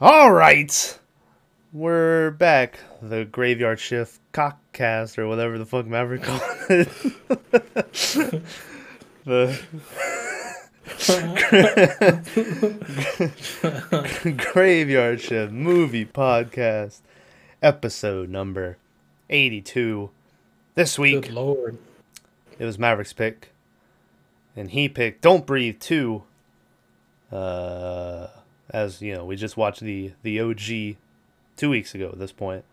All right, we're back. The graveyard shift cockcast or whatever the fuck Maverick called it. the graveyard shift movie podcast episode number eighty-two. This week Good lord. it was Maverick's pick, and he picked "Don't Breathe" two. Uh, as you know, we just watched the the OG two weeks ago at this point,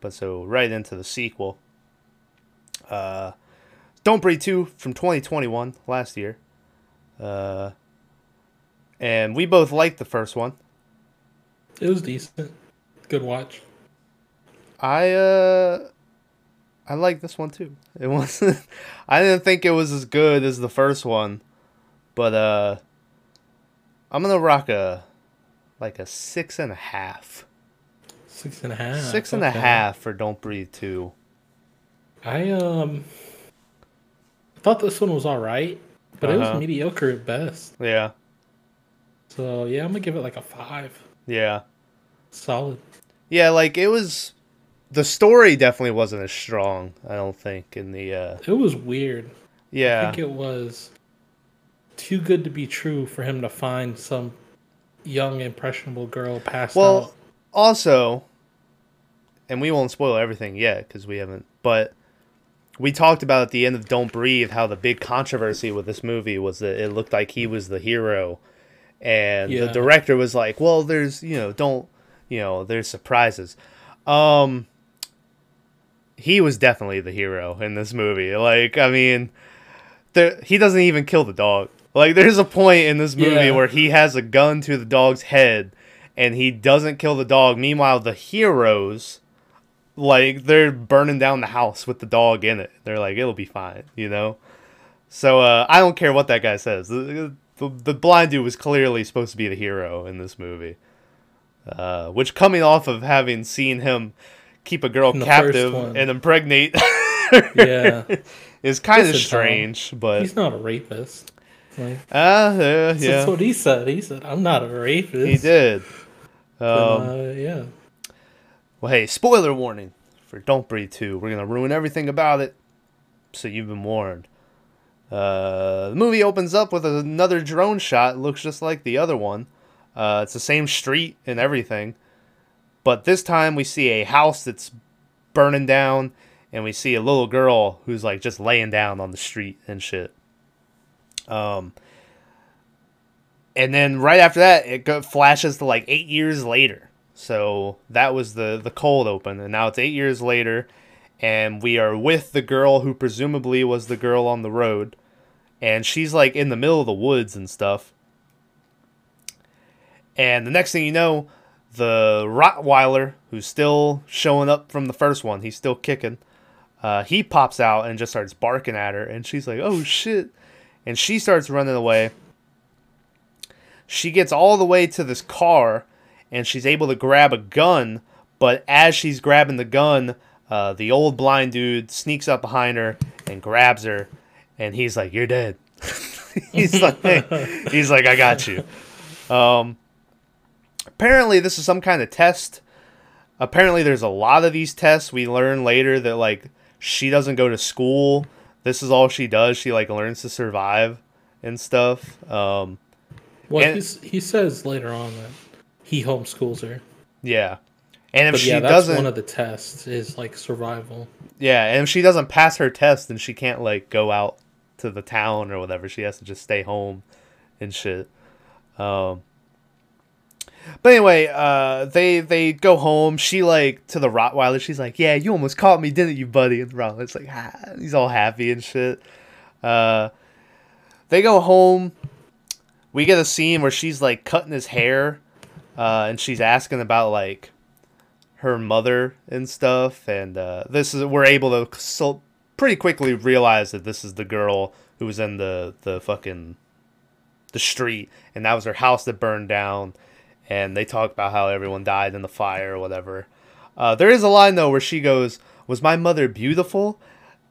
but so right into the sequel. Uh, "Don't Breathe" two from 2021 last year. Uh, and we both liked the first one. It was decent. Good watch. I uh I like this one too. It wasn't I didn't think it was as good as the first one, but uh I'm gonna rock a like a six and a half. Six and a half. Six and a half for Don't Breathe Two. I um I thought this one was alright, but it Uh-huh. was mediocre at best. Yeah, So yeah, I'm gonna give it like a five. yeah, Solid. yeah. Like it was. The story definitely wasn't as strong. I don't think in the. uh It was weird. Yeah. I think it was too good to be true for him to find some young impressionable girl passed Well, out. also, and we won't spoil everything yet because we haven't, but we talked about at the end of Don't Breathe how the big controversy with this movie was that it looked like he was the hero. And the director was like, well, there's, you know, don't, you know, there's surprises. Um, he was definitely the hero in this movie. Like, I mean, there, he doesn't even kill the dog. Like, there's a point in this movie Yeah. where he has a gun to the dog's head and he doesn't kill the dog. Meanwhile, the heroes, like, they're burning down the house with the dog in it. They're like, it'll be fine, you know? So, uh, I don't care what that guy says. The, the, the blind dude was clearly supposed to be the hero in this movie. Uh, which, coming off of having seen him keep a girl captive and impregnate Yeah. is kind of strange, but He's not a rapist. Like, uh, yeah, That's what he said. He said, I'm not a rapist. he did. But, Um, uh, yeah. well, hey, spoiler warning for Don't Breathe 2. We're gonna ruin everything about it, so you've been warned. Uh, the movie opens up with another drone shot. It looks just like the other one. Uh, it's the same street and everything, but this time we see a house that's burning down, and we see a little girl who's like just laying down on the street and shit. Um, and then right after that, it flashes to like eight years later. So that was the the cold open, and now it's eight years later, and we are with the girl who presumably was the girl on the road, and she's like in the middle of the woods and stuff. And the next thing you know, the Rottweiler, who's still showing up from the first one, he's still kicking. Uh, he pops out and just starts barking at her, and she's like, "Oh shit!" And she starts running away. She gets all the way to this car, and she's able to grab a gun. But as she's grabbing the gun, uh, the old blind dude sneaks up behind her and grabs her, and he's like, "You're dead." he's like, he's like, "I got you." Um, apparently, this is some kind of test. Apparently, there's a lot of these tests. We learn later that like she doesn't go to school. This is all she does. She like learns to survive and stuff. Um, Well, and- he's, he says later on that he homeschools her. yeah, and if But she yeah, that's doesn't, one of the tests is like survival. yeah, and if she doesn't pass her test, then she can't like go out to the town or whatever. She has to just stay home and shit. Um, but anyway, uh, they they go home. She like to the Rottweiler. She's like, "Yeah, you almost caught me, didn't you, buddy?" And the Rottweiler's like, ah, he's all happy and shit. Uh, they go home. We get a scene where she's like cutting his hair, uh, and she's asking about like her mother and stuff. And uh, this is we're able to so pretty quickly realize that this is the girl who was in the the fucking the street, and that was her house that burned down. And they talk about how everyone died in the fire or whatever. Uh, there is a line though where she goes, "Was my mother beautiful?"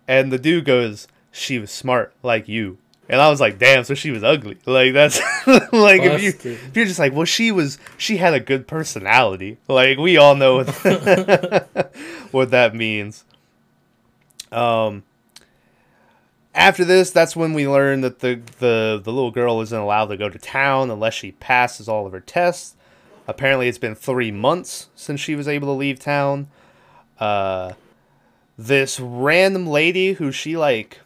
And the dude goes, "She was smart like you." And I was like, damn, so she was ugly. Like that's like if you if you're just like, well, she was she had a good personality. Like we all know what, what that means. Um after this, that's when we learn that the, the the little girl isn't allowed to go to town unless she passes all of her tests. Apparently, it's been three months since she was able to leave town. Uh, this random lady who she like,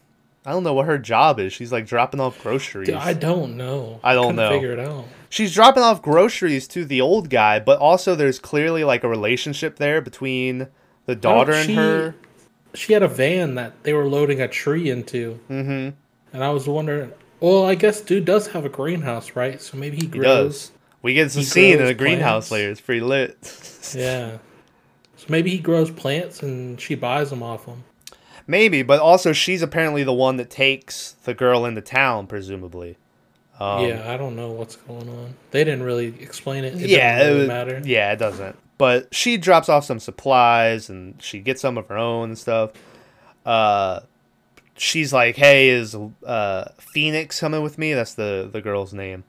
I don't know what her job is. She's like dropping off groceries. I don't know. I don't Couldn't know. Figure it out. She's dropping off groceries to the old guy, but also there's clearly like a relationship there between the daughter and her. She had a van that they were loading a tree into, Mm-hmm. and I was wondering. Well, I guess dude does have a greenhouse, right? So maybe he He grows. does. We get some he scene in the greenhouse plants. later. It's pretty lit. Yeah. So maybe he grows plants and she buys them off him. Maybe, but also she's apparently the one that takes the girl into town, presumably. Um, yeah, I don't know what's going on. They didn't really explain it. It yeah, it really would- matter. Yeah, it doesn't. But she drops off some supplies and she gets some of her own and stuff. Uh, she's like, "Hey, is uh, Phoenix coming with me?" That's the the girl's name.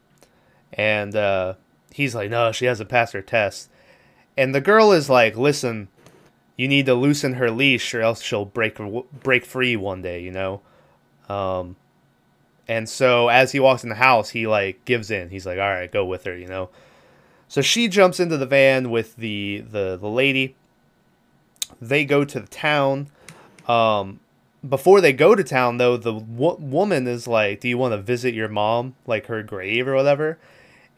And uh, he's like, "No, she hasn't passed her test." And the girl is like, "Listen, you need to loosen her leash, or else she'll break break free one day." You know. Um, and so as he walks in the house, he like gives in. He's like, "All right, go with her," you know. So she jumps into the van with the the the lady. They go to the town. Um, before they go to town, though, the wo- woman is like, "Do you want to visit your mom, like her grave or whatever?"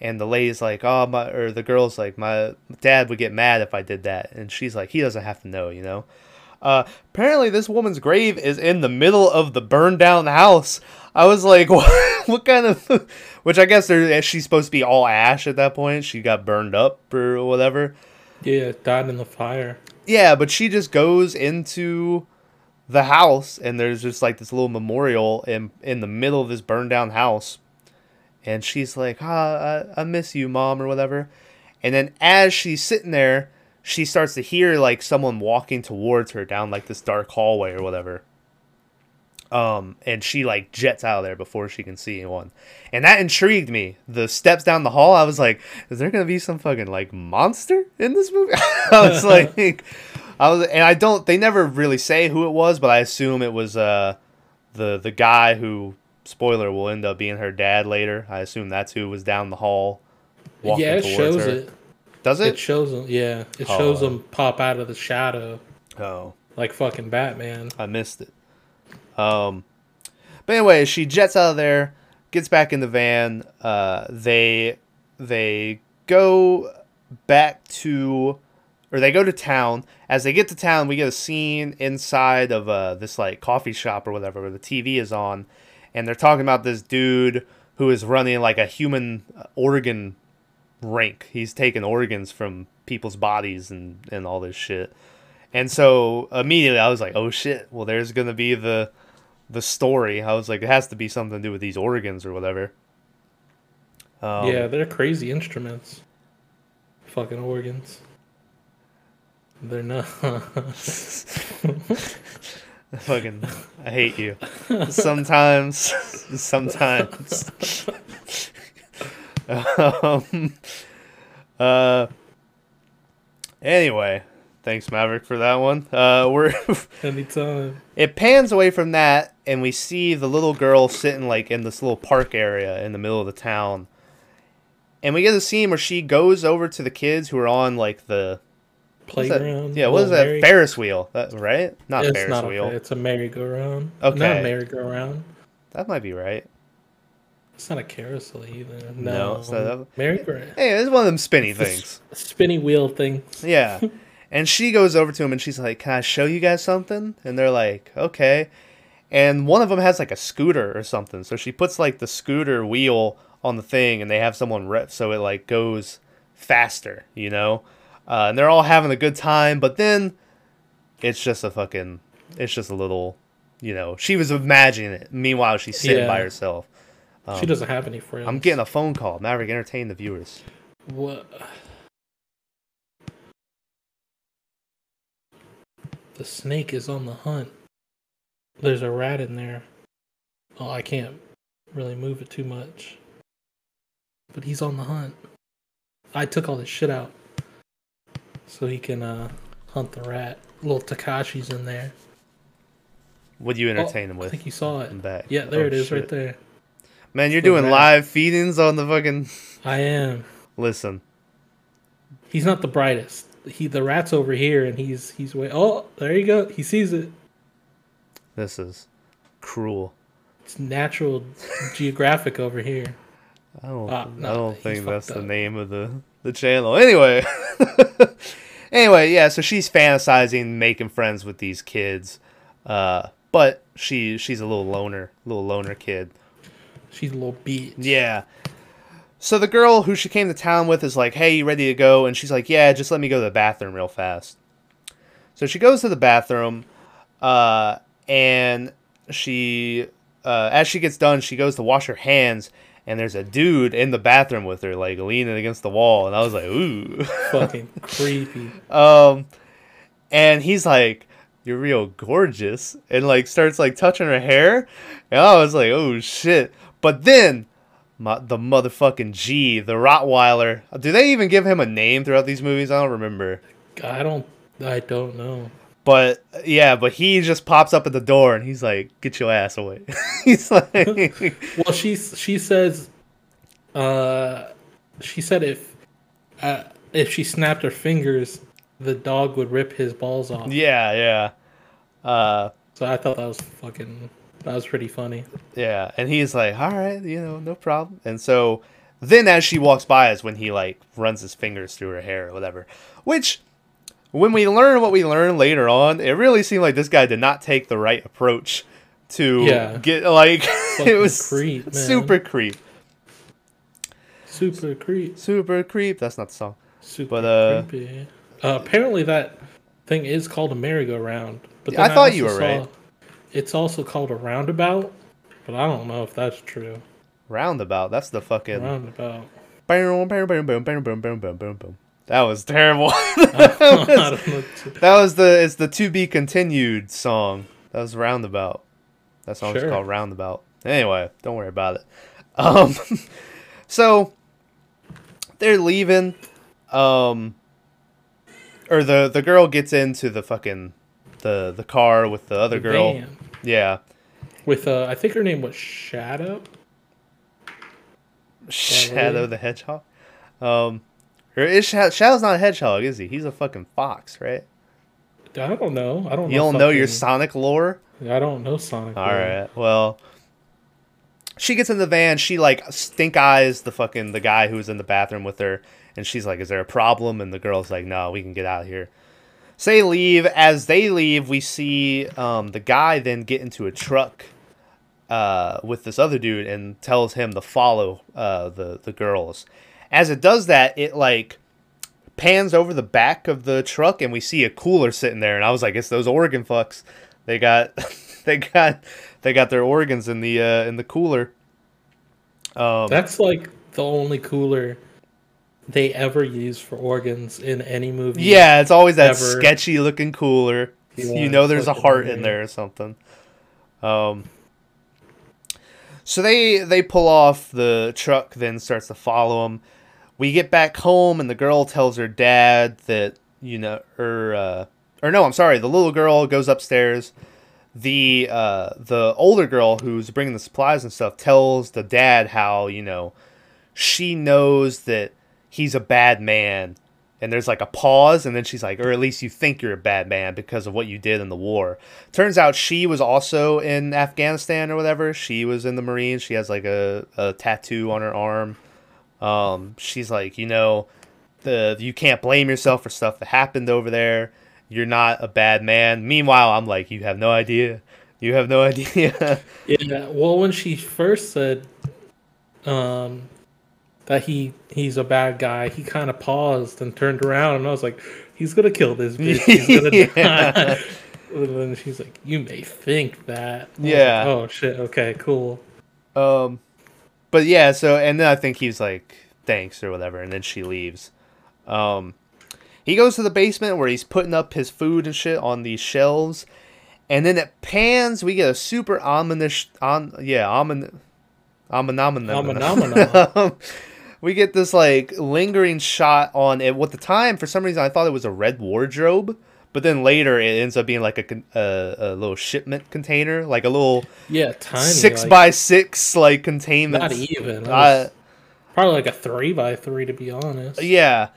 And the lady's like, "Oh my," or the girl's like, "My dad would get mad if I did that," and she's like, "He doesn't have to know, you know." Uh, apparently, this woman's grave is in the middle of the burned down house. I was like, what, what kind of. Which I guess there, she's supposed to be all ash at that point. She got burned up or whatever. Yeah, died in the fire. Yeah, but she just goes into the house, and there's just like this little memorial in, in the middle of this burned down house. And she's like, ah, I, I miss you, mom, or whatever. And then as she's sitting there, she starts to hear like someone walking towards her down like this dark hallway or whatever. Um, and she like jets out of there before she can see anyone. And that intrigued me. The steps down the hall, I was like, is there gonna be some fucking like monster in this movie? I was like I was and I don't they never really say who it was, but I assume it was uh the the guy who spoiler will end up being her dad later. I assume that's who was down the hall walking yeah, it shows her. it. Does It it? shows them. Yeah, it shows Oh. them pop out of the shadow Oh. like fucking Batman. I missed it. Um, but anyway, she jets out of there, gets back in the van. Uh, they they go back to, or they go to town. As they get to town, we get a scene inside of uh, this like coffee shop or whatever, where the TV is on, and they're talking about this dude who is running like a human uh, organ rink. He's taking organs from people's bodies and and all this shit. And so immediately I was like, "Oh shit! Well, there's gonna be the the story." I was like, "It has to be something to do with these organs or whatever." Um, yeah, they're crazy instruments. Fucking organs. They're not. fucking, I hate you. Sometimes, sometimes. um, uh. Anyway, thanks Maverick for that one. Uh, we're Anytime. It pans away from that, and we see the little girl sitting like in this little park area in the middle of the town. And we get a scene where she goes over to the kids who are on like the? Playground. Yeah, what is that? Merry- Ferris wheel, that, right? Not it's Ferris not wheel. A, it's a merry-go-round. Okay. Not a merry-go-round. That might be right. It's not a carousel either. No, No. it's not a- merry-go-round. Hey, it's one of them spinny things. Spinny wheel thing. Yeah. And she goes over to him and she's like, "Can I show you guys something?" And they're like, "Okay." And one of them has like a scooter or something. So she puts like the scooter wheel on the thing and they have someone rip so it like goes faster, you know? Uh, and they're all having a good time, but then it's just a fucking it's just a little, you know, she was imagining it. Meanwhile, she's sitting by Yeah. herself. she doesn't have any friends. I'm getting a phone call. Maverick, entertain the viewers. What? The snake is on the hunt. There's a rat in there. Oh, I can't really move it too much. But he's on the hunt. I took all this shit out so he can uh, hunt the rat. Little Takashi's in there. What do you entertain him Oh, I with? think you saw it. back? Yeah, there Oh, it is, shit. right there. Man, you're The doing rat. live feedings on the fucking. I am. Listen, He's not the brightest. He the rat's over here, and he's he's way. Oh, there you go. He sees it. this is cruel. It's natural geographic over here. I don't. Ah, I don't think that's fucked the up. name of the the channel. Anyway. anyway, yeah. So she's fantasizing, making friends with these kids, uh, but she she's a little loner, little loner kid. She's a little beat. Yeah. So the girl who she came to town with is like, "Hey, you ready to go?" And she's like, "Yeah, just let me go to the bathroom real fast." So she goes to the bathroom, uh, and she, uh, as she gets done, she goes to wash her hands, and there's a dude in the bathroom with her, like leaning against the wall, and I was like, "Ooh." Fucking creepy. Um, and he's like, "You're real gorgeous," and like starts like touching her hair, and I was like, "Oh shit!" But then, my, the motherfucking G, the Rottweiler. Do they even give him a name throughout these movies? I don't remember. I don't. I don't know. But yeah, but he just pops up at the door and he's like, "Get your ass away!" he's like, Well, she she says, uh, she said if uh, if she snapped her fingers, the dog would rip his balls off. "Yeah, yeah." Uh, So I thought that was fucking. That was pretty funny. Yeah, and he's like, "All right, you know, no problem." And so then, as she walks by, is when he like runs his fingers through her hair or whatever. Which, when we learn what we learn later on, it really seemed like this guy did not take the right approach to Yeah. get like it was creep, super creep, Super creep. super creep. That's not the song. Super But, uh, creepy. Uh, apparently, that thing is called a merry-go-round. But I thought you were right. It's also called a roundabout, but I don't know if that's true. Roundabout. That's the fucking. Roundabout. Boom, boom, boom, boom, boom, boom, boom, boom, boom, boom. That was terrible. That was the it's the to be continued song. That was Roundabout. That song Sure. called Roundabout. Anyway, don't worry about it. Um, so they're leaving. Um, or the the girl gets into the fucking the the car with the other girl. Van. Yeah, With uh, I think her name was Shadow. Shadow the Hedgehog. Um, or is Shadow, Shadow's not a hedgehog, is he? He's a fucking fox, right? I don't know. I don't. You know don't know your Sonic lore. I don't know Sonic. All lore. right. Well, she gets in the van. She like stink eyes the fucking the guy who's in the bathroom with her, and she's like, "Is there a problem?" And the girl's like, "No, we can get out of here." So they leave. As they leave, we see um, the guy then get into a truck uh, with this other dude and tells him to follow uh, the the girls. As it does that, it like pans over the back of the truck and we see a cooler sitting there and I was like, it's those Oregon fucks. They got they got they got their organs in the uh, in the cooler. Um, That's like the only cooler they ever use for organs in any movie. yeah, it's always that Ever. sketchy looking cooler. Yeah, you know there's a heart in there or something. Um so they they pull off the truck then starts to follow them. We get back home and the girl tells her dad that you know or uh or no, I'm sorry, the little girl goes upstairs. The uh the older girl who's bringing the supplies and stuff tells the dad how, you know, she knows that he's a bad man. And there's like a pause and then she's like or at least you think you're a bad man because of what you did in the war. Turns out she was also in afghanistan or whatever. She was in the marines. She has like a, a tattoo on her arm um, she's like you know the you can't blame yourself for stuff that happened over there you're not a bad man meanwhile i'm like you have no idea you have no idea Yeah. Well, when she first said, um, that he he's a bad guy, he kind of paused and turned around, and I was like, he's gonna kill this bitch. He's gonna Yeah. die. And she's like, you may think that. Was like, Yeah. oh shit. Okay. Cool. Um, but yeah, so and then I think he's like thanks or whatever, and then she leaves. Um, he goes to the basement where he's putting up his food and shit on these shelves, and then it pans. We get a super ominous on yeah omin Amanamana. Amanamana. we get this like lingering shot on it. What the time for some reason I thought it was a red wardrobe, but then later it ends up being like a a, a little shipment container, like a little yeah, tiny. six like, by six like containment. not even. Uh, probably like a three by three to be honest. Yeah.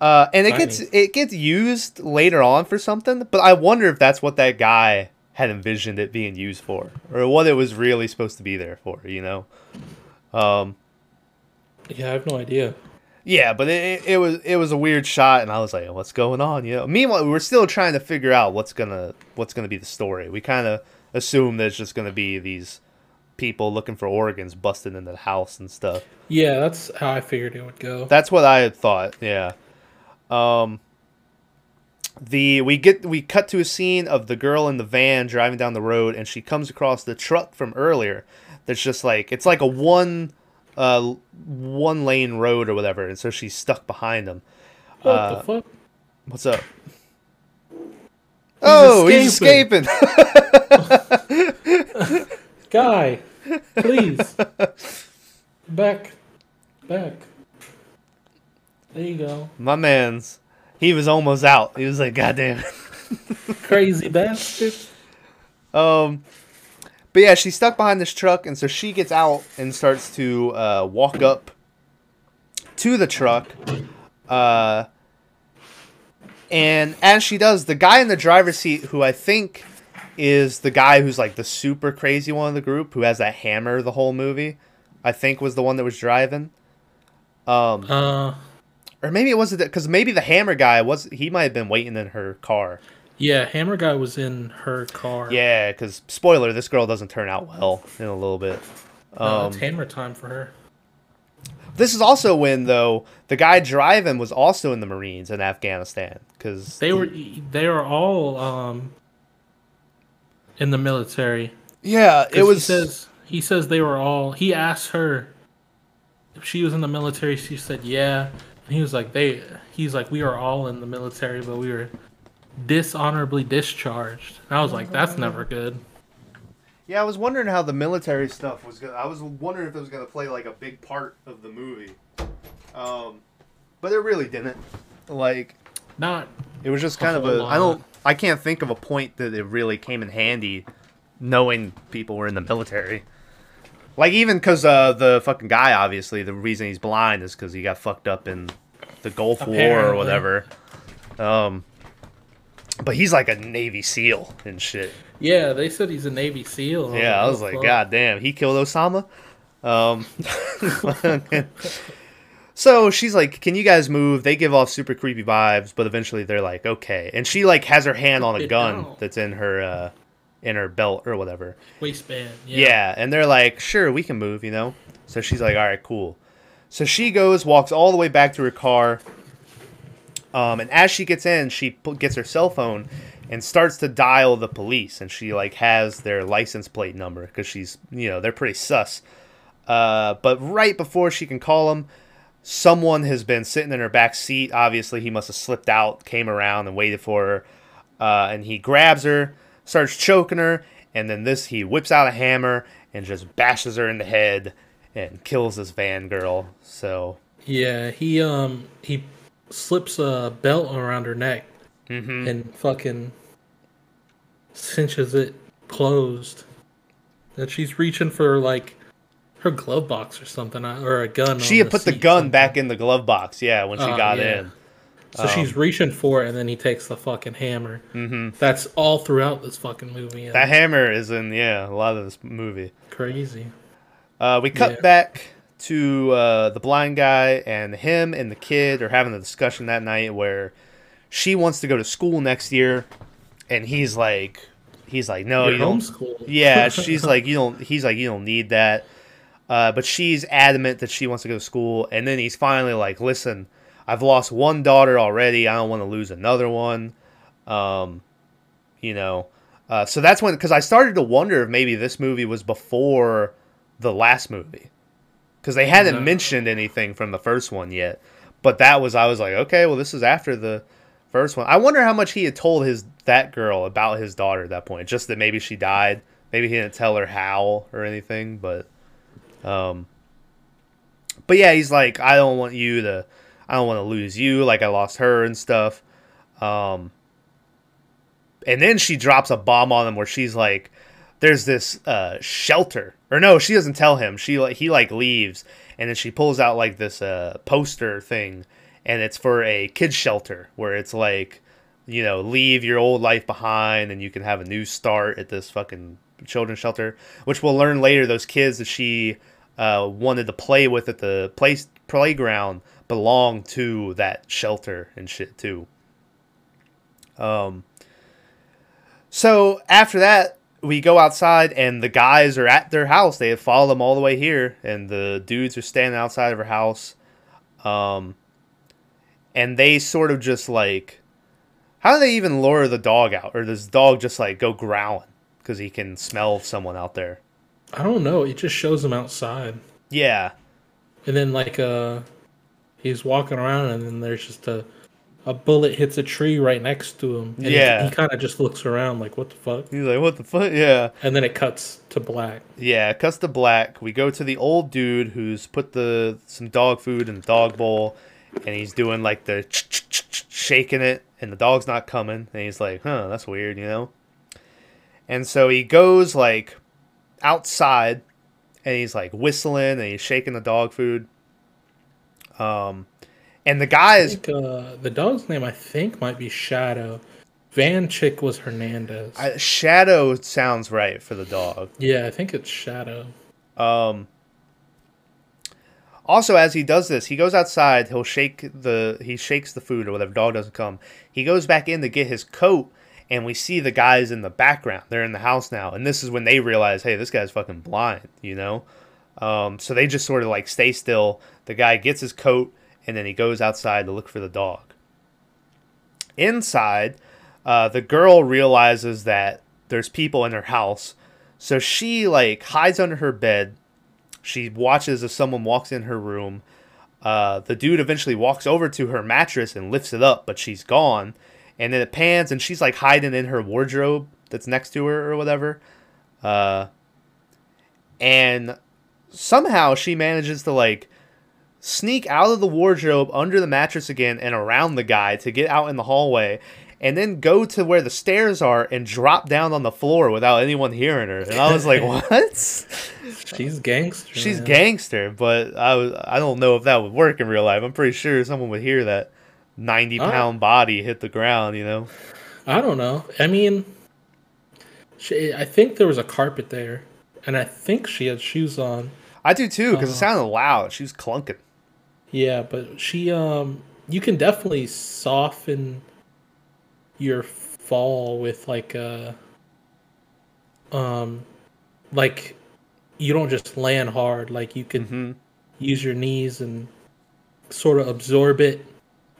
Uh, and it Tiny. gets it gets used later on for something, but I wonder if that's what that guy had envisioned it being used for, or what it was really supposed to be there for. You know. Um. Yeah, I have no idea. Yeah, but it, it was it was a weird shot, and I was like, "What's going on?" You know. Meanwhile, we're still trying to figure out what's gonna what's gonna be the story. We kind of assume that it's just gonna be these people looking for organs busting into the house and stuff. Yeah, that's how I figured it would go. That's what I had thought. Yeah. Um. The we get we cut to a scene of the girl in the van driving down the road, and she comes across the truck from earlier. That's just like it's like a one, uh, one lane road or whatever, and so she's stuck behind them. what uh, the fuck? What's up? oh, he's escaping. escaping. Guy, please. back. Back. There you go. My man's. He was almost out. He was like, "God damn it." Crazy bastard. Um, but yeah, she's stuck behind this truck, and so she gets out and starts to uh, walk up to the truck. Uh, and as she does, the guy in the driver's seat, who I think is the guy who's like the super crazy one of the group, who has that hammer the whole movie, I think was the one that was driving. Um, Uh, or maybe it wasn't because maybe the hammer guy was he might have been waiting in her car. Yeah, Hammer Guy was in her car. Yeah, because spoiler, this girl doesn't turn out well in a little bit. Um, it's Hammer time for her. this is also when though the guy driving was also in the Marines in Afghanistan because They were they were all um in the military. yeah it was He says he says they were all. He asked her if she was in the military. She said yeah. And he was like they. He's like we are all in the military, but we were dishonorably discharged. And I was like that's never good. yeah I was wondering how the military stuff was gonna I was wondering if it was gonna play like a big part of the movie, um, but it really didn't. Like Not it was just kind of whole a I don't. I can't think of a point that it really came in handy, knowing people were in the military. Like even because uh, the fucking guy, obviously, the reason he's blind is because he got fucked up in the Gulf War or whatever. Um, but he's like a Navy SEAL and shit. yeah. They said he's a Navy SEAL. Yeah, I was like, fuck? God damn, he killed Osama. Um, so she's like, "Can you guys move?" They give off super creepy vibes, but eventually they're like, "Okay." And she like has her hand on a gun down. that's in her uh, in her belt or whatever. waistband. Yeah. Yeah. and they're like, "Sure, we can move," you know. So she's like, "All right, cool." So she goes, walks all the way back to her car. Um, and as she gets in, she gets her cell phone and starts to dial the police. And she like has their license plate number because she's, you know, they're pretty sus. Uh, but right before she can call them, someone has been sitting in her back seat. Obviously, he must have slipped out, came around, and waited for her. Uh, and he grabs her, starts choking her, and then this he whips out a hammer and just bashes her in the head and kills this van girl. So Yeah, he um he slips a belt around her neck mhm. and fucking cinches it closed. And she's reaching for like her glove box or something, uh, or a gun. she on had the put the gun something. back in the glove box. Yeah, when she Oh, got yeah. in. So she's reaching for it, and then he takes the fucking hammer. Mm-hmm. That's all throughout this fucking movie. That hammer is in yeah a lot of this movie. crazy. Uh, we cut Yeah. back to uh, the blind guy and him and the kid are having a discussion that night where she wants to go to school next year, and he's like, he's like, no, You're you don't. homeschooled. Yeah, she's like, you don't. He's like, you don't need that. Uh, but she's adamant that she wants to go to school, and then he's finally like, listen, I've lost one daughter already. I don't want to lose another one. Um, you know, uh, so that's when because I started to wonder if maybe this movie was before the last movie because they hadn't No. mentioned anything from the first one yet. But that was I was like, okay, well, this is after the first one. I wonder how much he had told his that girl about his daughter at that point. Just that maybe she died. Maybe he didn't tell her how or anything. But Um, but yeah, he's like, I don't want you to, I don't want to lose you. Like I lost her and stuff. Um, and then she drops a bomb on him where she's like, there's this uh, shelter, or no, she doesn't tell him. She like he like leaves, and then she pulls out like this uh, poster thing, and it's for a kids shelter where it's like, you know, leave your old life behind, and you can have a new start at this fucking children's shelter. Which we'll learn later. Those kids that she uh, wanted to play with at the place playground belong to that shelter and shit too. Um. So after that, we go outside and the guys are at their house. They have followed them all the way here, and the dudes are standing outside of her house. Um, and they sort of just like, how do they even lure the dog out, or does the dog just like go growling because he can smell someone out there? I don't know. It just shows him outside, Yeah, and then like uh, he's walking around, and then there's just a a bullet hits a tree right next to him. And he- Yeah. he, kind of just looks around like, "What the fuck?" he's like, what the fuck? Yeah, And then it cuts to black. yeah. Cuts to black. We go to the old dude who's put the some dog food in the dog bowl, and he's doing like the shaking it, and the dog's not coming, and he's like, huh, that's weird, you know. And so he goes like outside, and he's like whistling, and he's shaking the dog food. Um, and the guys, think uh, the dog's name I think might be Shadow. Van Chick was Hernandez. I, Shadow sounds right for the dog. yeah, I think it's Shadow. Um, also, as he does this, he goes outside. He'll shake the he shakes the food or whatever. Dog doesn't come. He goes back in to get his coat, and we see the guys in the background. They're in the house now, and this is when they realize, hey, this guy's fucking blind, you know. Um, so they just sort of like stay still. The guy gets his coat, and then he goes outside to look for the dog. Inside, uh, the girl realizes that there's people in her house, so she like hides under her bed. She watches if someone walks in her room. Uh, the dude eventually walks over to her mattress and lifts it up, but she's gone. And then it pans, and she's like hiding in her wardrobe that's next to her or whatever. Uh, and somehow she manages to like sneak out of the wardrobe under the mattress again and around the guy to get out in the hallway and then go to where the stairs are and drop down on the floor without anyone hearing her. And I was like, "What?" She's gangster. She's man. gangster, but I was, I don't know if that would work in real life. I'm pretty sure someone would hear that 90 Oh. body hit the ground, you know? I don't know. I mean, she, I think there was a carpet there, and I think she had shoes on. I do too, because it Uh-huh. sounded loud. She was clunking. Yeah, but she um, you can definitely soften your fall with like uh, um, like you don't just land hard. Like you can hmm use your knees and sort of absorb it,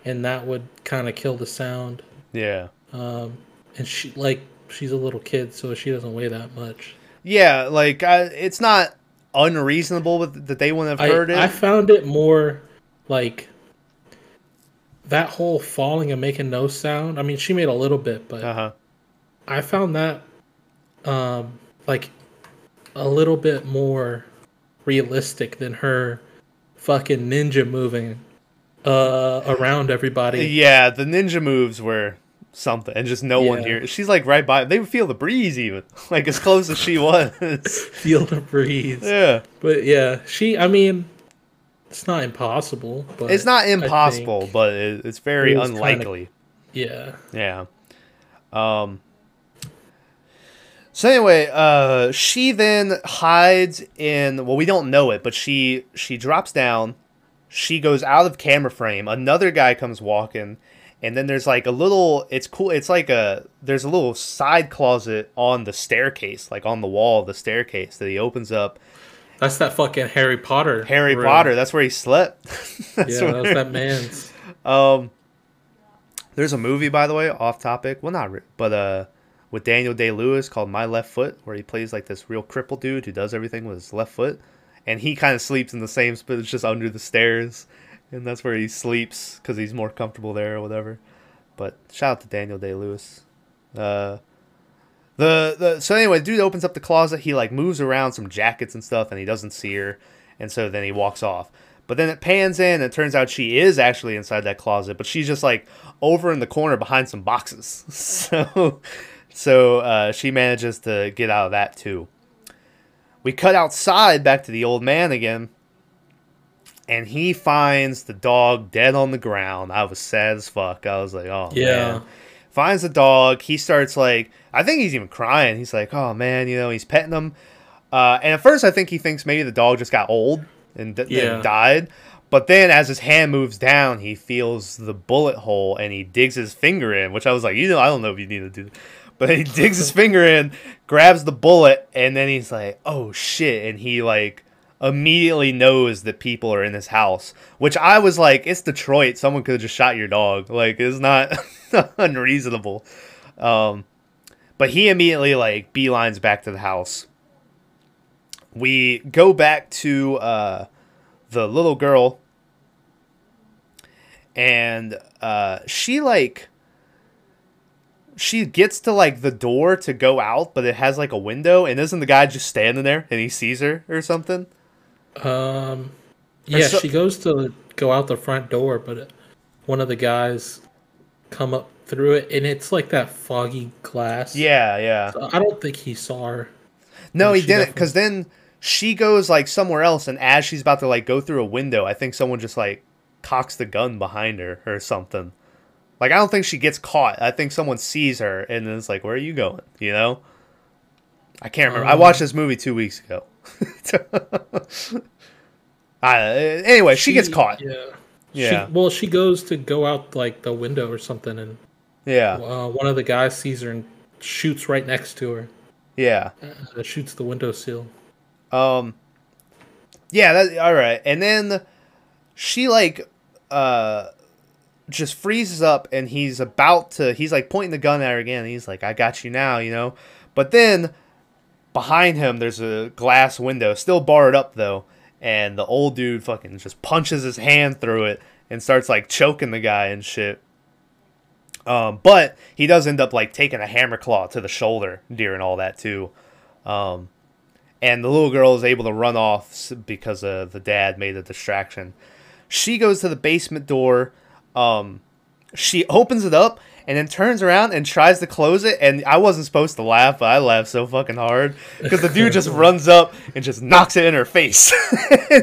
and that would kind of kill the sound. Yeah. Um, and she like she's a little kid, so she doesn't weigh that much. Yeah, like, I, it's not unreasonable with, that they wouldn't have I, heard it. I found it more like that whole falling and making no sound. I mean, she made a little bit, but uh huh. I found that um like a little bit more realistic than her fucking ninja moving uh around everybody. Yeah, the ninja moves were something, and just no one Yeah. here. She's like right by. They would feel the breeze even, like as close as she was. Feel the breeze. yeah, But yeah, she I mean it's not impossible, but it's not impossible, but it, it's very it was kinda- unlikely. yeah. Yeah. Um. So anyway, uh, she then hides in. Well, we don't know it, but she she drops down. She goes out of camera frame. Another guy comes walking, and then there's like a little. It's cool. It's like a there's a little side closet on the staircase, like on the wall of the staircase that he opens up. That's that fucking Harry Potter. Harry room. Potter. That's where he slept. That's Yeah, where- that that man's. Um, there's a movie, by the way, off topic. Well, not, re- but uh, with Daniel Day Lewis called My Left Foot, where he plays like this real crippled dude who does everything with his left foot, and he kind of sleeps in the same spot. It's just under the stairs, and that's where he sleeps because he's more comfortable there or whatever. But shout out to Daniel Day Lewis. Uh, The the so anyway, the dude opens up the closet. He like moves around some jackets and stuff, and he doesn't see her, and so then he walks off. But then it pans in, and it turns out she is actually inside that closet, but she's just like over in the corner behind some boxes. So so uh, she manages to get out of that too. We cut outside back to the old man again, and he finds the dog dead on the ground. I was sad as fuck. I was like, oh Yeah. man. Finds the dog. He starts like, I think he's even crying. He's like, oh man, you know, he's petting him. Uh, and at first, I think he thinks maybe the dog just got old and, d- Yeah. and died. But then, as his hand moves down, he feels the bullet hole and he digs his finger in. Which I was like, you know, I don't know if you need to do, but he digs his finger in, grabs the bullet, and then he's like, oh shit, and he like immediately knows that people are in his house. Which I was like, it's Detroit. Someone could have just shot your dog. Like, it's not unreasonable. Um, but he immediately like beelines back to the house. We go back to uh, the little girl, and uh, she like she gets to like the door to go out, but it has like a window, and isn't the guy just standing there and he sees her or something? Um, yeah, so- she goes to go out the front door, but one of the guys come up through it, and it's like that foggy glass. Yeah, yeah. So I don't think he saw her. No, he didn't, definitely- because then she goes like somewhere else, and as she's about to like go through a window, I think someone just like cocks the gun behind her or something. Like I don't think she gets caught. I think someone sees her and then it's like, "Where are you going?" You know. I can't remember. I Um, watched this movie two weeks ago. uh, anyway, she, gets caught. Yeah. Yeah. She, well, she goes to go out like the window or something, and Yeah, uh, one of the guys sees her and shoots right next to her. yeah. Uh, shoots the window sill. Um Yeah, that all right. And then she like uh just freezes up and he's about to he's like pointing the gun at her again. And he's like, I got you now, you know? But then behind him there's a glass window, still barred up though, and the old dude fucking just punches his hand through it and starts like choking the guy and shit. Um, but he does end up like taking a hammer claw to the shoulder during all that too. Um, and the little girl is able to run off because uh, the dad made a distraction. She goes to the basement door. Um, she opens it up and then turns around and tries to close it. And I wasn't supposed to laugh, but I laughed so fucking hard because the dude just runs up and just knocks it in her face.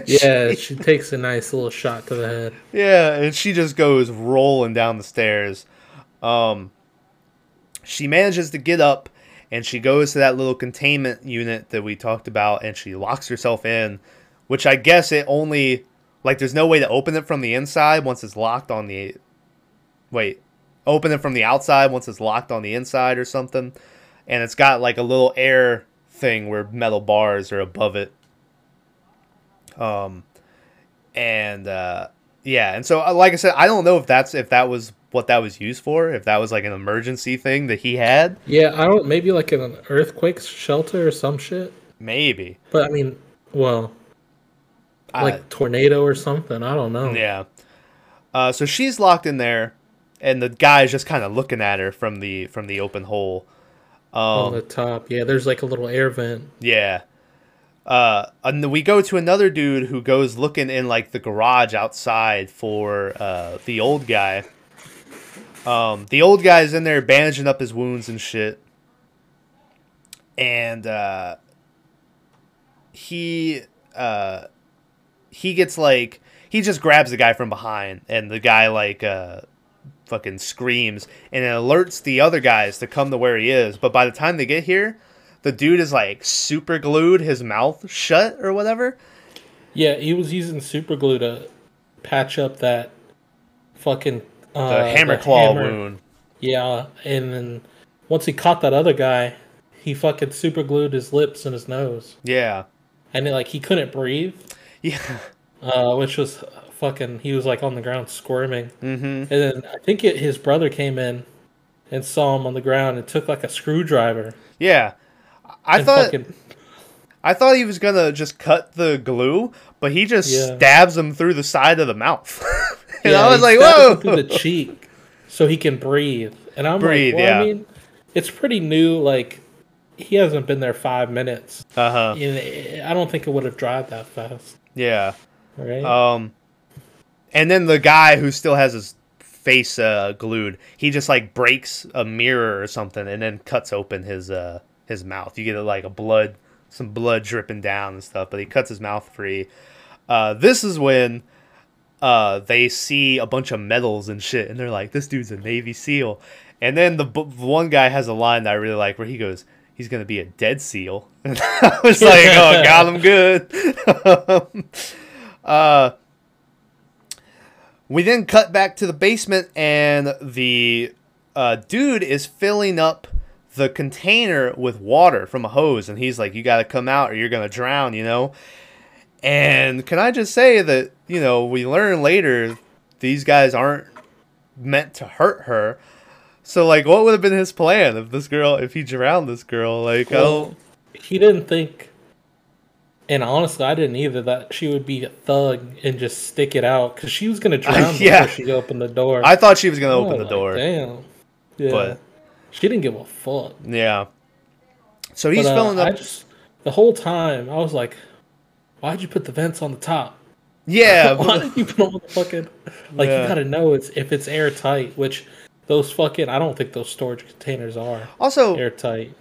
Yeah, she takes a nice little shot to the head. Yeah, and she just goes rolling down the stairs. Um, she manages to get up and she goes to that little containment unit that we talked about and she locks herself in, which I guess it only like there's no way to open it from the inside once it's locked on the wait, open it from the outside once it's locked on the inside or something. And it's got like a little air thing where metal bars are above it. Um and uh, yeah, and so uh, like I said, I don't know if that's if that was what that was used for, if that was like an emergency thing that he had, Yeah, I don't. Maybe like an earthquake shelter or some shit. maybe. But I mean, well, like tornado or something. I don't know. yeah. Uh, so she's locked in there, and the guy's just kind of looking at her from the from the open hole. On Um, the top, yeah. There's like a little air vent. Yeah. Uh, and we go to another dude who goes looking in like the garage outside for uh, the old guy. Um, the old guy's in there bandaging up his wounds and shit. And uh, he uh, he gets like he just grabs the guy from behind, and the guy like uh, fucking screams, and it alerts the other guys to come to where he is. But by the time they get here, the dude is like super glued his mouth shut or whatever. Yeah, he was using super glue to patch up that fucking The uh, hammer the claw hammer. wound. Yeah, and then once he caught that other guy, he fucking super glued his lips and his nose, Yeah. and it, like he couldn't breathe, Yeah. uh, which was fucking. He was like on the ground squirming, Mm-hmm. and then I think it, his brother came in and saw him on the ground and took like a screwdriver. Yeah. I thought fucking, I thought he was gonna just cut the glue, but he just Yeah. stabs him through the side of the mouth. and yeah, I was like, "Whoa!" through the cheek, so he can breathe. And I'm Breathe, like, well, yeah. I mean, it's pretty new, like he hasn't been there five minutes. Uh huh. And I don't think it would have dried that fast, Yeah. right? Um, and then the guy who still has his face uh, glued, he just like breaks a mirror or something, and then cuts open his uh his mouth. You get like a blood, some blood dripping down and stuff, but he cuts his mouth free. Uh, this is when uh they see a bunch of medals and shit, and they're like, "This dude's a Navy SEAL." And then the b- one guy has a line that I really like, where he goes, "He's gonna be a dead SEAL." And I was like, "Oh, got him good." uh, we then cut back to the basement, and the uh, dude is filling up the container with water from a hose, and he's like, "You got to come out, or you're gonna drown," you know. And can I just say that you know we learn later these guys aren't meant to hurt her. So like, what would have been his plan if this girl, if he drowned this girl? Like, oh, he didn't think, and honestly, I didn't either, that she would be a thug and just stick it out because she was gonna drown yeah. before she opened the door. I thought she was gonna Oh, open the door. Damn. Yeah. But- she didn't give a fuck. Yeah. So he's But, uh, filling up. I just the whole time I was like, why'd you put the vents on the top? Yeah, Why did you put on the fucking like Yeah. you gotta know it's if it's airtight, which those fucking I don't think those storage containers are also, airtight.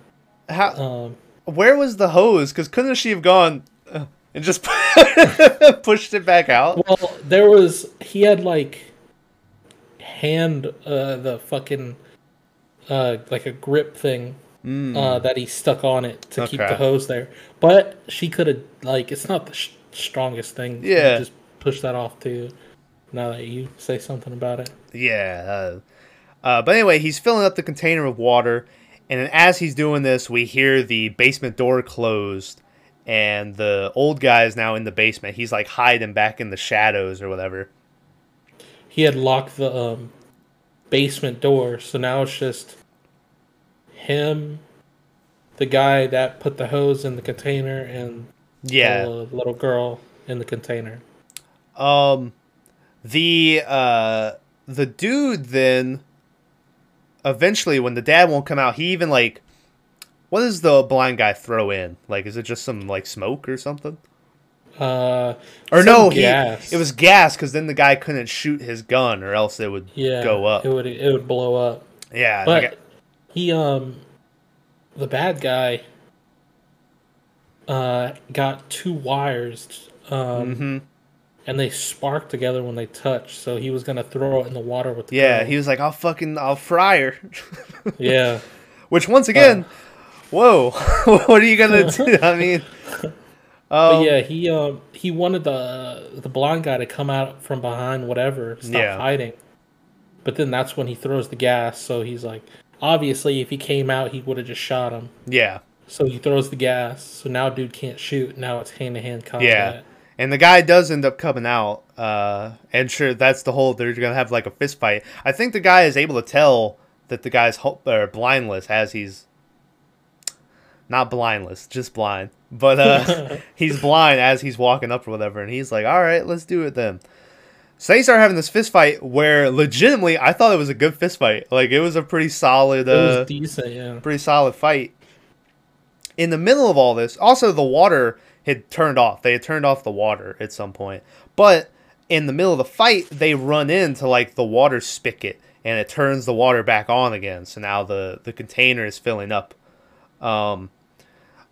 how, Um where was the hose? Because couldn't she have gone uh, and just pushed it back out? well there was he had like hand uh the fucking uh like a grip thing uh that he stuck on it to keep Hmm. The hose there. But she could have like it's not the sh- strongest thing. Yeah. just push that off too. Now that you say something about it. Yeah. Uh, uh, but anyway, he's filling up the container with water, and as he's doing this, we hear the basement door closed, and the old guy is now in the basement. He's like hiding back in the shadows or whatever. he had locked the um, basement door, so now it's just him, the guy that put the hose in the container, and Yeah. the little girl in the container. Um, the uh, the dude then eventually, when the dad won't come out, he even like, what does the blind guy throw in? Like, is it just some like smoke or something? Uh, Or no, gas. he it was gas because then the guy couldn't shoot his gun or else it would yeah, go up. It would it would blow up. yeah, But guy- he um, the bad guy. Uh, got two wires. Um, Mhm. and they sparked together when they touched. So he was gonna throw it in the water with the yeah, he was like, I'll fucking I'll fry her. yeah. Which once again, whoa, what are you gonna do? I mean, um, yeah, he um he wanted the the blind guy to come out from behind whatever, stop Yeah. hiding. But then that's when he throws the gas. So he's like, obviously, if he came out, he would have just shot him. yeah. So he throws the gas. So now dude can't shoot. Now it's hand to hand combat. Yeah. And the guy does end up coming out. Uh, and sure, that's the whole. They're gonna have like a fist fight. I think the guy is able to tell that the guy's ho- or blindless as he's not blindless, just blind. But uh, he's blind as he's walking up or whatever. And he's like, "All right, let's do it then." So they start having this fist fight where legitimately I thought it was a good fist fight. Like it was a pretty solid. It was Uh, decent. Yeah. pretty solid fight. In the middle of all this, also the water had turned off. They had turned off the water at some point. But in the middle of the fight, they run into like the water spigot and it turns the water back on again. So now the the container is filling up. Um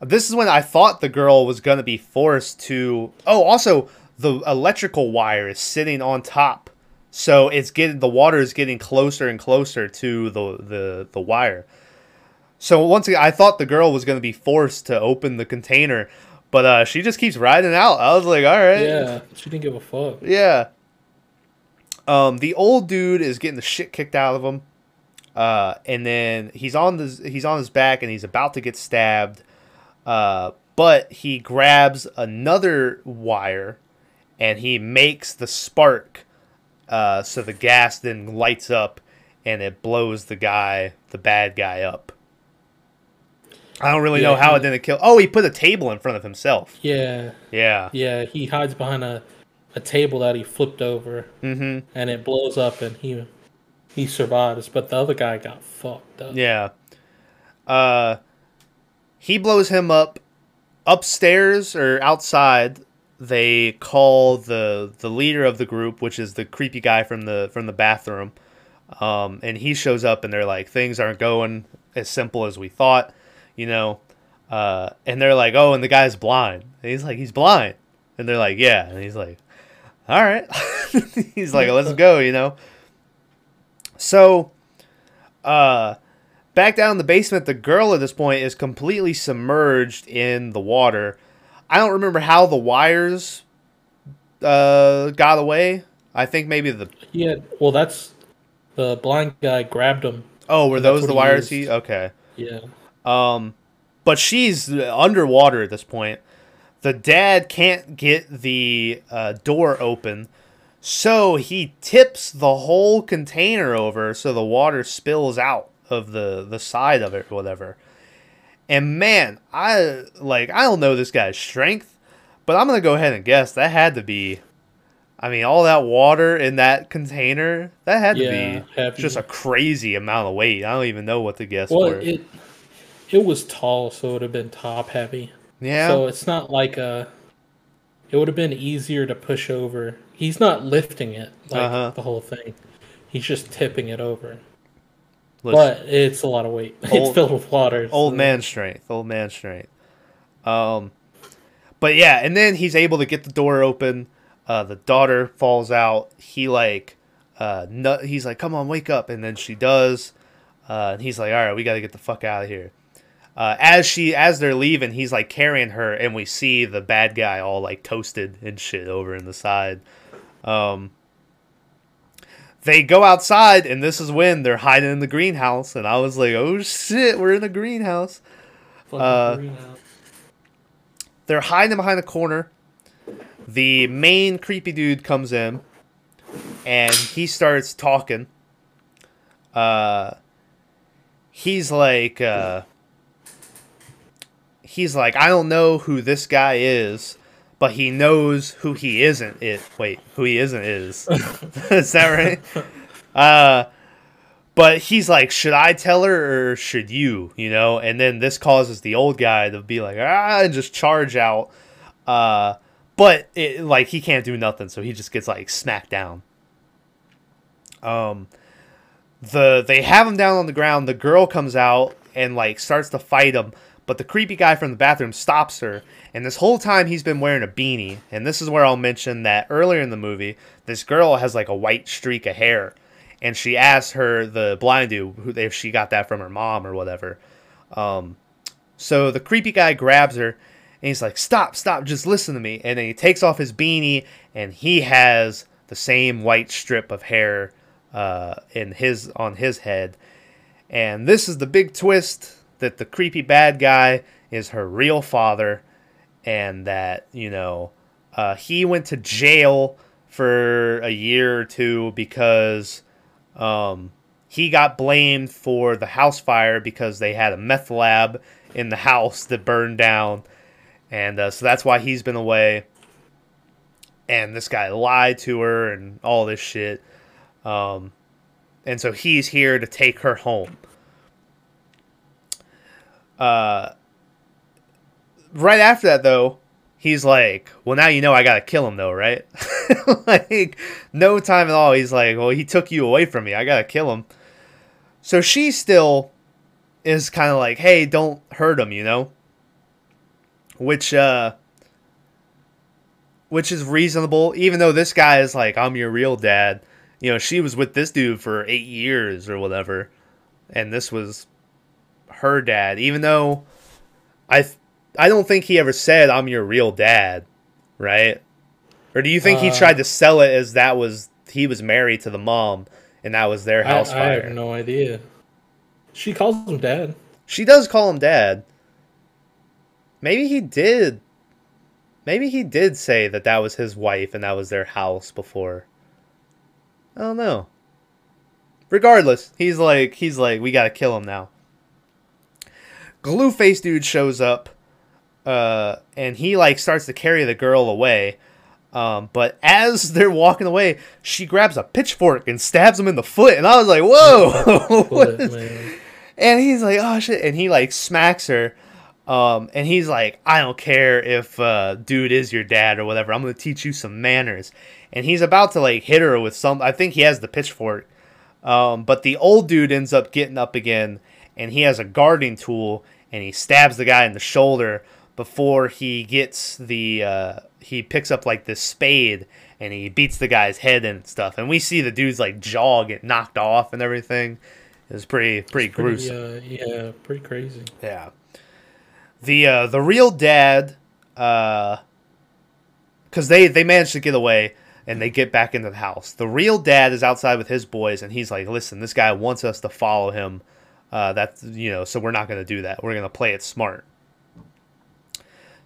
this is when I thought the girl was going to be forced to Oh, also the electrical wire is sitting on top. So it's getting the water is getting closer and closer to the the the wire. So once again, I thought the girl was going to be forced to open the container, but uh, she just keeps riding out. I was like, all right, Yeah. She didn't give a fuck. yeah. Um, the old dude is getting the shit kicked out of him, uh, and then he's on the he's on his back and he's about to get stabbed, uh, but he grabs another wire, and he makes the spark, uh, so the gas then lights up, and it blows the guy, the bad guy up. I don't really know how he- it didn't kill. Oh, he put a table in front of himself. Yeah. Yeah. Yeah. He hides behind a a table that he flipped over, Mm-hmm. and it blows up, and he he survives. But the other guy got fucked up. Yeah. Uh he blows him up upstairs or outside. They call the the leader of the group, which is the creepy guy from the from the bathroom, um, and he shows up, and they're like, things aren't going as simple as we thought, you know. Uh, and they're like, oh, and the guy's blind. And he's like, he's blind, and they're like, yeah, and he's like, all right. he's like, let's go, you know. So, uh, back down in the basement, the girl at this point is completely submerged in the water. I don't remember how the wires uh, got away. I think maybe the Yeah, well, that's the blind guy grabbed him. oh, were those the he wires? He okay. Yeah. Um, but she's underwater at this point. The dad can't get the uh, door open, so he tips the whole container over so the water spills out of the the side of it or whatever. And man, I like I don't know this guy's strength, but I'm gonna go ahead and guess that had to be. I mean, all that water in that container that had to be heavy. just a crazy amount of weight. I don't even know what to guess Well, for. it it was tall, so it would have been top heavy. yeah. So it's not like a. It would have been easier to push over. He's not lifting it like Uh-huh. the whole thing. He's just tipping it over. Listen, But it's a lot of weight. Old- it's filled with water. old man strength, old man strength. Um, but yeah, and then he's able to get the door open. Uh, the daughter falls out. He like, uh, he's like, "Come on, wake up!" And then she does. Uh, and he's like, "All right, we got to get the fuck out of here." Uh, as she as they're leaving, he's like carrying her, and we see the bad guy all like toasted and shit over in the side. Um, they go outside, and this is when they're hiding in the greenhouse, and I was like, "Oh shit, we're in a greenhouse." Uh, greenhouse. they're hiding behind a corner. The main creepy dude comes in and he starts talking. Uh he's like uh he's like I don't know who this guy is, but he knows who he isn't. It wait, who he isn't is. is that right? Uh but he's like, should I tell her or should you? You know, and then this causes the old guy to be like, ah, and just charge out. Uh, but it, like he can't do nothing, so he just gets like smacked down. Um, the they have him down on the ground. The girl comes out and like starts to fight him, but the creepy guy from the bathroom stops her. And this whole time he's been wearing a beanie. And this is where I'll mention that earlier in the movie, this girl has like a white streak of hair and she asks her the blind dude if she got that from her mom or whatever. Um, so the creepy guy grabs her and he's like, "Stop, stop, just listen to me." And then he takes off his beanie and he has the same white strip of hair uh, in his on his head. And this is the big twist that the creepy bad guy is her real father, and that you know uh, he went to jail for a year or two because um, he got blamed for the house fire because they had a meth lab in the house that burned down, and uh, so that's why he's been away. And this guy lied to her and all this shit, um, and so he's here to take her home. Uh, right after that, though, he's like, "Well, now you know I gotta kill him, though, right?" like, no time at all. He's like, "Well, he took you away from me. I gotta kill him." So she still is kind of like, "Hey, don't hurt him," you know. Which, uh, which is reasonable, even though this guy is like, "I'm your real dad." You know, she was with this dude for eight years or whatever, and this was her dad. Even though I, th- I don't think he ever said, "I'm your real dad," right? Or do you think he Uh, tried to sell it as that was he was married to the mom and that was their I, house I fire? have no idea. She calls him dad. She does call him dad. Maybe he did. Maybe he did say that that was his wife and that was their house before. I don't know. Regardless, he's like he's like we gotta kill him now. Glue face dude shows up, uh, and he like starts to carry the girl away. Um, but as they're walking away, she grabs a pitchfork and stabs him in the foot, and I was like, "Whoa!" what Bullet, is- man. and he's like, oh shit. And he like smacks her. Um, and he's like, I don't care if uh, dude is your dad or whatever. I'm gonna teach you some manners. And he's about to like hit her with some. I think he has the pitchfork. Um, but the old dude ends up getting up again, and he has a guarding tool, and he stabs the guy in the shoulder before he gets the. Uh, he picks up like this spade and he beats the guy's head and stuff. And we see the dude's like jaw get knocked off and everything. It's pretty pretty, Pretty, gruesome. uh, yeah, pretty crazy. Yeah. The uh, the real dad, because they they managed to get away and they get back into the house. The real dad is outside with his boys, and he's like, "Listen, this guy wants us to follow him. Uh, that's you know, so we're not going to do that. We're going to play it smart."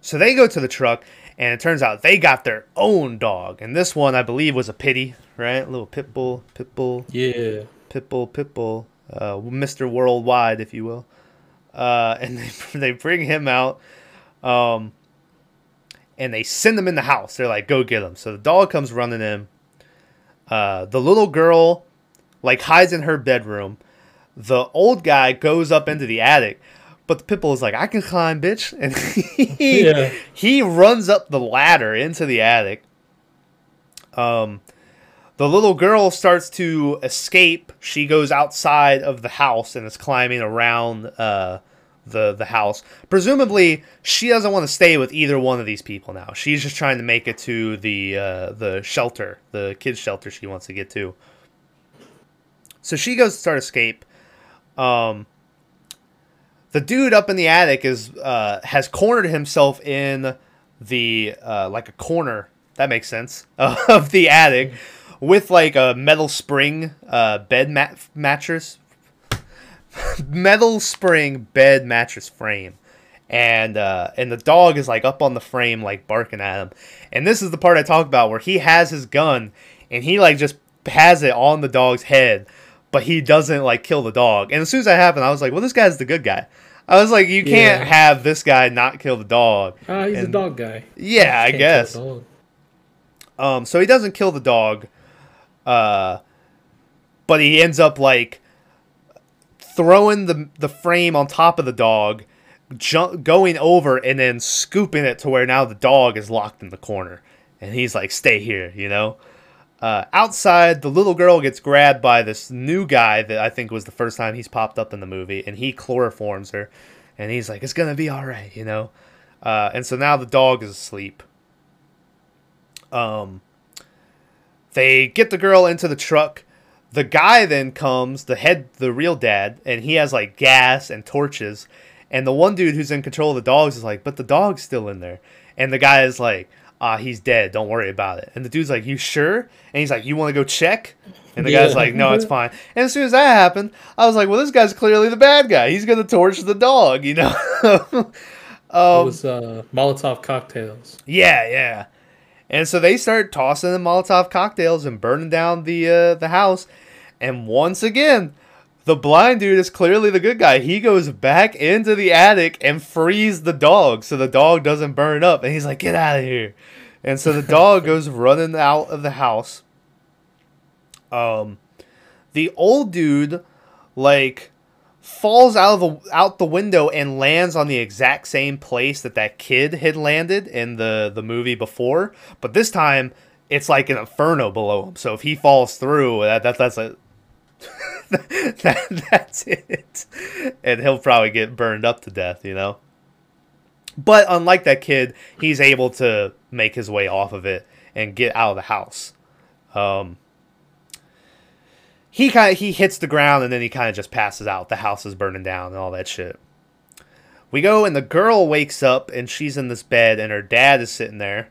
So they go to the truck, and it turns out they got their own dog, and this one I believe was a pity, right? A little pit bull, pit bull. Yeah. Pitbull, Pitbull, uh, Mr. Worldwide, if you will. Uh, and they, they bring him out, um, and they send him in the house. They're like, go get him. So the dog comes running in. Uh, the little girl, like, hides in her bedroom. The old guy goes up into the attic, but the Pitbull is like, I can climb, bitch. And he, Yeah. he runs up the ladder into the attic. Um, the little girl starts to escape. She goes outside of the house and is climbing around uh, the the house. Presumably, she doesn't want to stay with either one of these people now. She's just trying to make it to the uh, the shelter, the kids' shelter. She wants to get to. So she goes to start escape. Um, the dude up in the attic is uh, has cornered himself in the uh, like a corner. That makes sense of the attic with like a metal spring uh, bed mat- mattress, metal spring bed mattress frame, and uh, and the dog is like up on the frame like barking at him. And this is the part I talk about where he has his gun and he like just has it on the dog's head, but he doesn't like kill the dog. And as soon as that happened, I was like, well, this guy's the good guy. I was like, you can't Yeah. have this guy not kill the dog. Ah, he's a dog guy. Yeah, I Can't kill a guess. Um, so he doesn't kill the dog, uh, but he ends up like throwing the the frame on top of the dog, ju- going over and then scooping it to where now the dog is locked in the corner, and he's like, "Stay here," you know. Uh, outside, the little girl gets grabbed by this new guy that I think was the first time he's popped up in the movie, and he chloroforms her, and he's like, "It's gonna be all right," you know. Uh, and so now the dog is asleep. Um, they get the girl into the truck. The guy then comes, the head, the real dad, and he has like gas and torches. And the one dude who's in control of the dogs is like, but the dog's still in there. And the guy is like, ah, he's dead. Don't worry about it. And the dude's like, you sure? And he's like, you want to go check? And the guy's like, no, it's fine. And as soon as that happened, I was like, well, this guy's clearly the bad guy. He's gonna torch the dog, you know? it um, was uh, Molotov cocktails. yeah, yeah. And so they start tossing the Molotov cocktails and burning down the uh, the house. And once again, the blind dude is clearly the good guy. He goes back into the attic and frees the dog so the dog doesn't burn up. And he's like, "Get out of here!" And so the dog goes running out of the house. Um, the old dude, like, falls out of the out the window and lands on the exact same place that that kid had landed in the the movie before, but this time it's like an inferno below him. So if he falls through, that, that that's a that, that's it, and he'll probably get burned up to death, you know. But unlike that kid, he's able to make his way off of it and get out of the house. Um, he kind of he hits the ground and then he kind of just passes out. The house is burning down and all that shit. We go and the girl wakes up and she's in this bed and her dad is sitting there.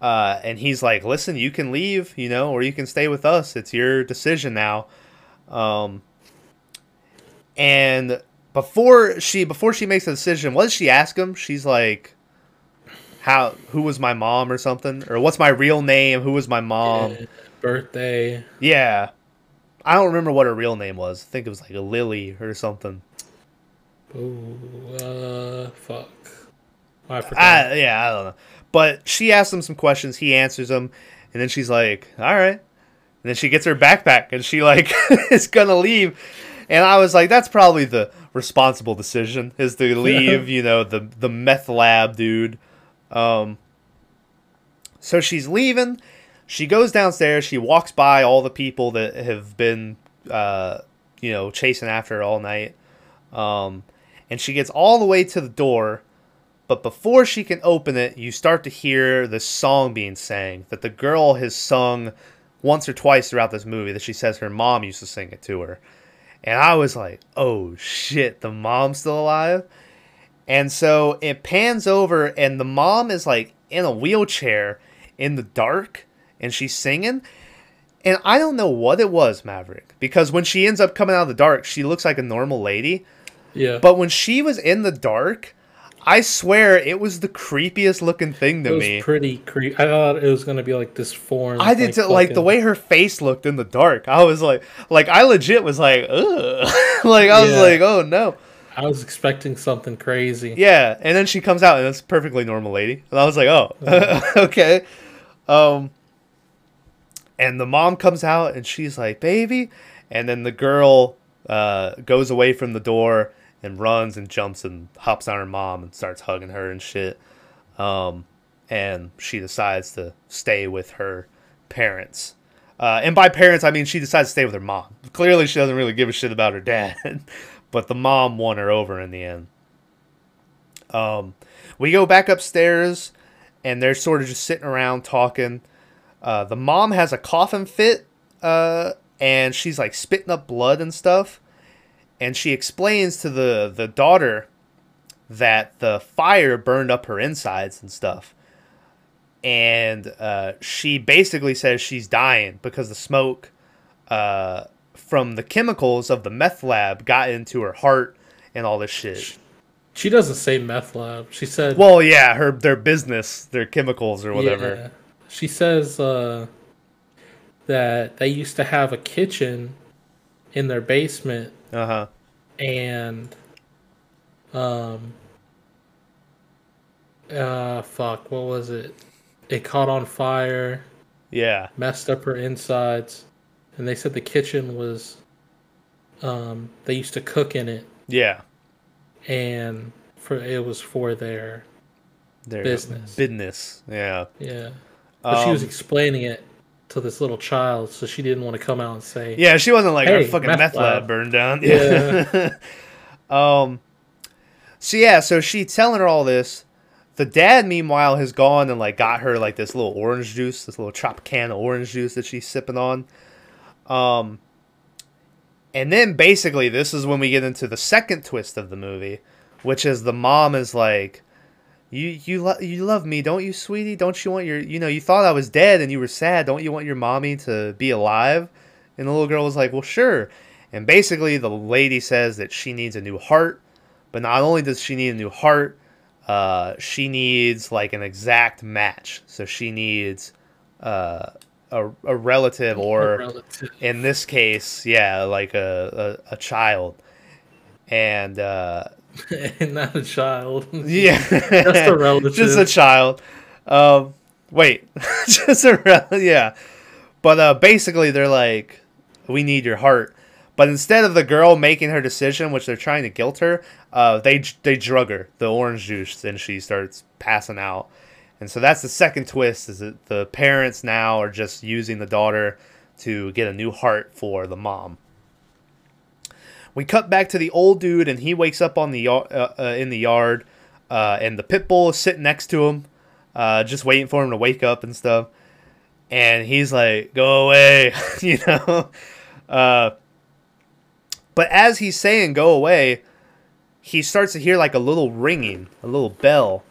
Uh, and he's like, "Listen, you can leave, you know, or you can stay with us. It's your decision now." Um, and before she before she makes a decision, what does she ask him? She's like, "How? Who was my mom or something? Or what's my real name? Who was my mom?" Yeah, birthday. Yeah. I don't remember what her real name was. I think it was like a Lily or something. Ooh, uh, fuck. I forgot. I, yeah, I don't know. But she asks him some questions. He answers them. And then she's like, all right. And then she gets her backpack and she like is to leave. and I was like, that's probably the responsible decision is to leave, you know, the the meth lab dude. Um, so she's leaving. She goes downstairs. She walks by all the people that have been, uh, you know, chasing after her all night. Um, and she gets all the way to the door. But before she can open it, you start to hear this song being sang that the girl has sung once or twice throughout this movie that she says her mom used to sing it to her. And I was like, oh shit, the mom's still alive? And so it pans over, and the mom is like in a wheelchair in the dark, and she's singing. And I don't know what it was, Maverick, because when she ends up coming out of the dark, she looks like a normal lady. Yeah. But when she was in the dark, I swear it was the creepiest looking thing to it was me. pretty creepy. I thought it was gonna be like this form. I did too, like the way her face looked in the dark. I was like, like I legit was like, ugh, like I was Yeah. like, oh no, I was expecting something crazy. yeah. And then she comes out and it's a perfectly normal lady, and I was like, oh, okay. Um, and the mom comes out and she's like, baby, and then the girl uh goes away from the door and runs and jumps and hops on her mom and starts hugging her and shit. Um, and she decides to stay with her parents. Uh, and by parents, I mean she decides to stay with her mom. Clearly, she doesn't really give a shit about her dad, but the mom won her over in the end. Um, we go back upstairs, and they're sort of just sitting around talking. Uh, the mom has a coughing fit, uh, and she's like spitting up blood and stuff. And she explains to the the daughter that the fire burned up her insides and stuff. And uh, she basically says she's dying because the smoke uh, from the chemicals of the meth lab got into her heart and all this shit. She doesn't say meth lab. She said Well, yeah, her their business, their chemicals or whatever. Yeah. She says uh, that they used to have a kitchen in their basement Uh huh. and um uh fuck, what was it? It caught on fire, Yeah. messed up her insides, and they said the kitchen was um they used to cook in it Yeah. and for it was for their Their Business. Business. Yeah. yeah. But she was Um, explaining it to this little child, so she didn't want to come out and say Yeah, she wasn't like our Hey, fucking meth meth, lab. lab. burned down. Yeah. um. So yeah, so she telling her all this. The dad, meanwhile, has gone and like got her like this little orange juice, this little chopped can of orange juice that she's sipping on. Um. And then basically, this is when we get into the second twist of the movie, which is the mom is like, "You you lo- you love me, don't you, sweetie? Don't you want your you know you thought I was dead and you were sad. Don't you want your mommy to be alive?" And the little girl was like, "Well, sure." And basically, the lady says that she needs a new heart, but not only does she need a new heart, uh, she needs like an exact match. So she needs uh, a a relative or relative. in this case, yeah, like a, a, a child. And uh, not a child. yeah, Just a relative. just a child. Um, wait, just a rel- yeah. But uh, basically, they're like, "We need your heart." But instead of the girl making her decision, which they're trying to guilt her, uh, they they drug her the orange juice, and she starts passing out. And so that's the second twist: is that the parents now are just using the daughter to get a new heart for the mom. We cut back to the old dude, and he wakes up on the uh, uh, in the yard, uh, and the pit bull is sitting next to him, uh, just waiting for him to wake up and stuff. And he's like, "Go away," you know. But as he's saying "go away," he starts to hear like a little ringing, a little bell,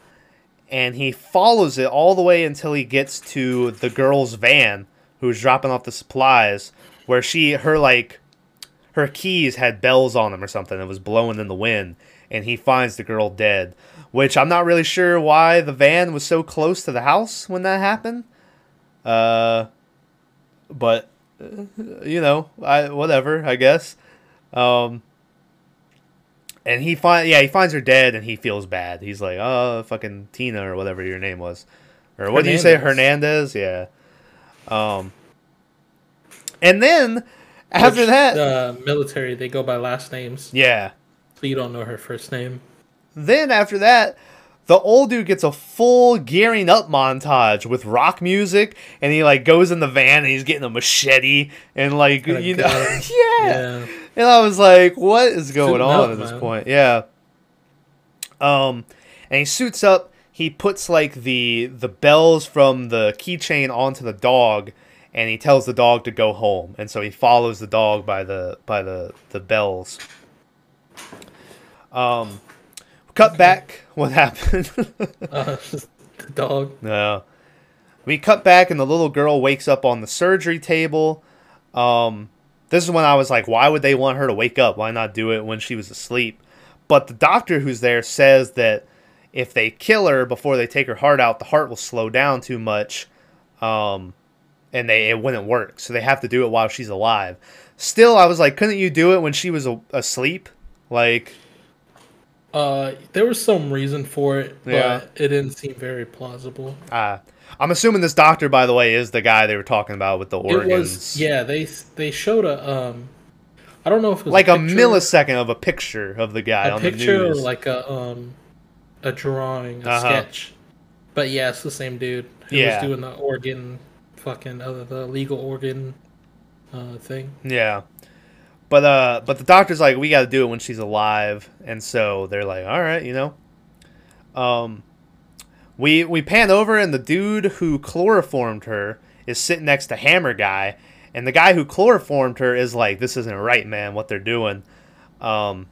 and he follows it all the way until he gets to the girl's van, who's dropping off the supplies, where she her like her keys had bells on them or something. that was blowing in the wind, and he finds the girl dead. Which I'm not really sure why the van was so close to the house when that happened. Uh, but uh, you know, I whatever, I guess. Um, and he find yeah he finds her dead, and he feels bad. He's like, oh, fucking Tina or whatever your name was, or what do you say, Hernandez. Hernandez? Yeah. Um, and then After Which, that, uh, military they go by last names, yeah. so you don't know her first name. Then after that, the old dude gets a full gearing up montage with rock music, and he like goes in the van and he's getting a machete and like And you know, yeah. Yeah. And I was like, what is going Suiting on up, at this man. point? Yeah. Um, and he suits up. He puts like the the bells from the keychain onto the dog, and he tells the dog to go home. And so he follows the dog by the by the the bells. Um, cut back. What happened? Uh, the dog. No. We cut back and the little girl wakes up on the surgery table. Um, this is when I was like, why would they want her to wake up? Why not do it when she was asleep? But the doctor who's there says that if they kill her before they take her heart out, the heart will slow down too much. Um, and they it wouldn't work. So they have to do it while she's alive. Still, I was like, couldn't you do it when she was a- asleep? Like, Uh, there was some reason for it, but Yeah. it didn't seem very plausible. uh, I'm assuming this doctor, by the way, is the guy they were talking about with the organs. It was yeah. They they showed a um, I don't know if it was like a, picture, millisecond of a picture of the guy a on picture the news. like a um, a drawing, a Uh-huh. sketch. But yeah, it's the same dude who Yeah. was doing the organ, fucking other the legal organ, uh, thing. yeah, but uh, but the doctor's like, we got to do it when she's alive, and so they're like, all right, you know. Um, we we pan over, and the dude who chloroformed her is sitting next to Hammer Guy, and the guy who chloroformed her is like, this isn't right, man. What they're doing. Um,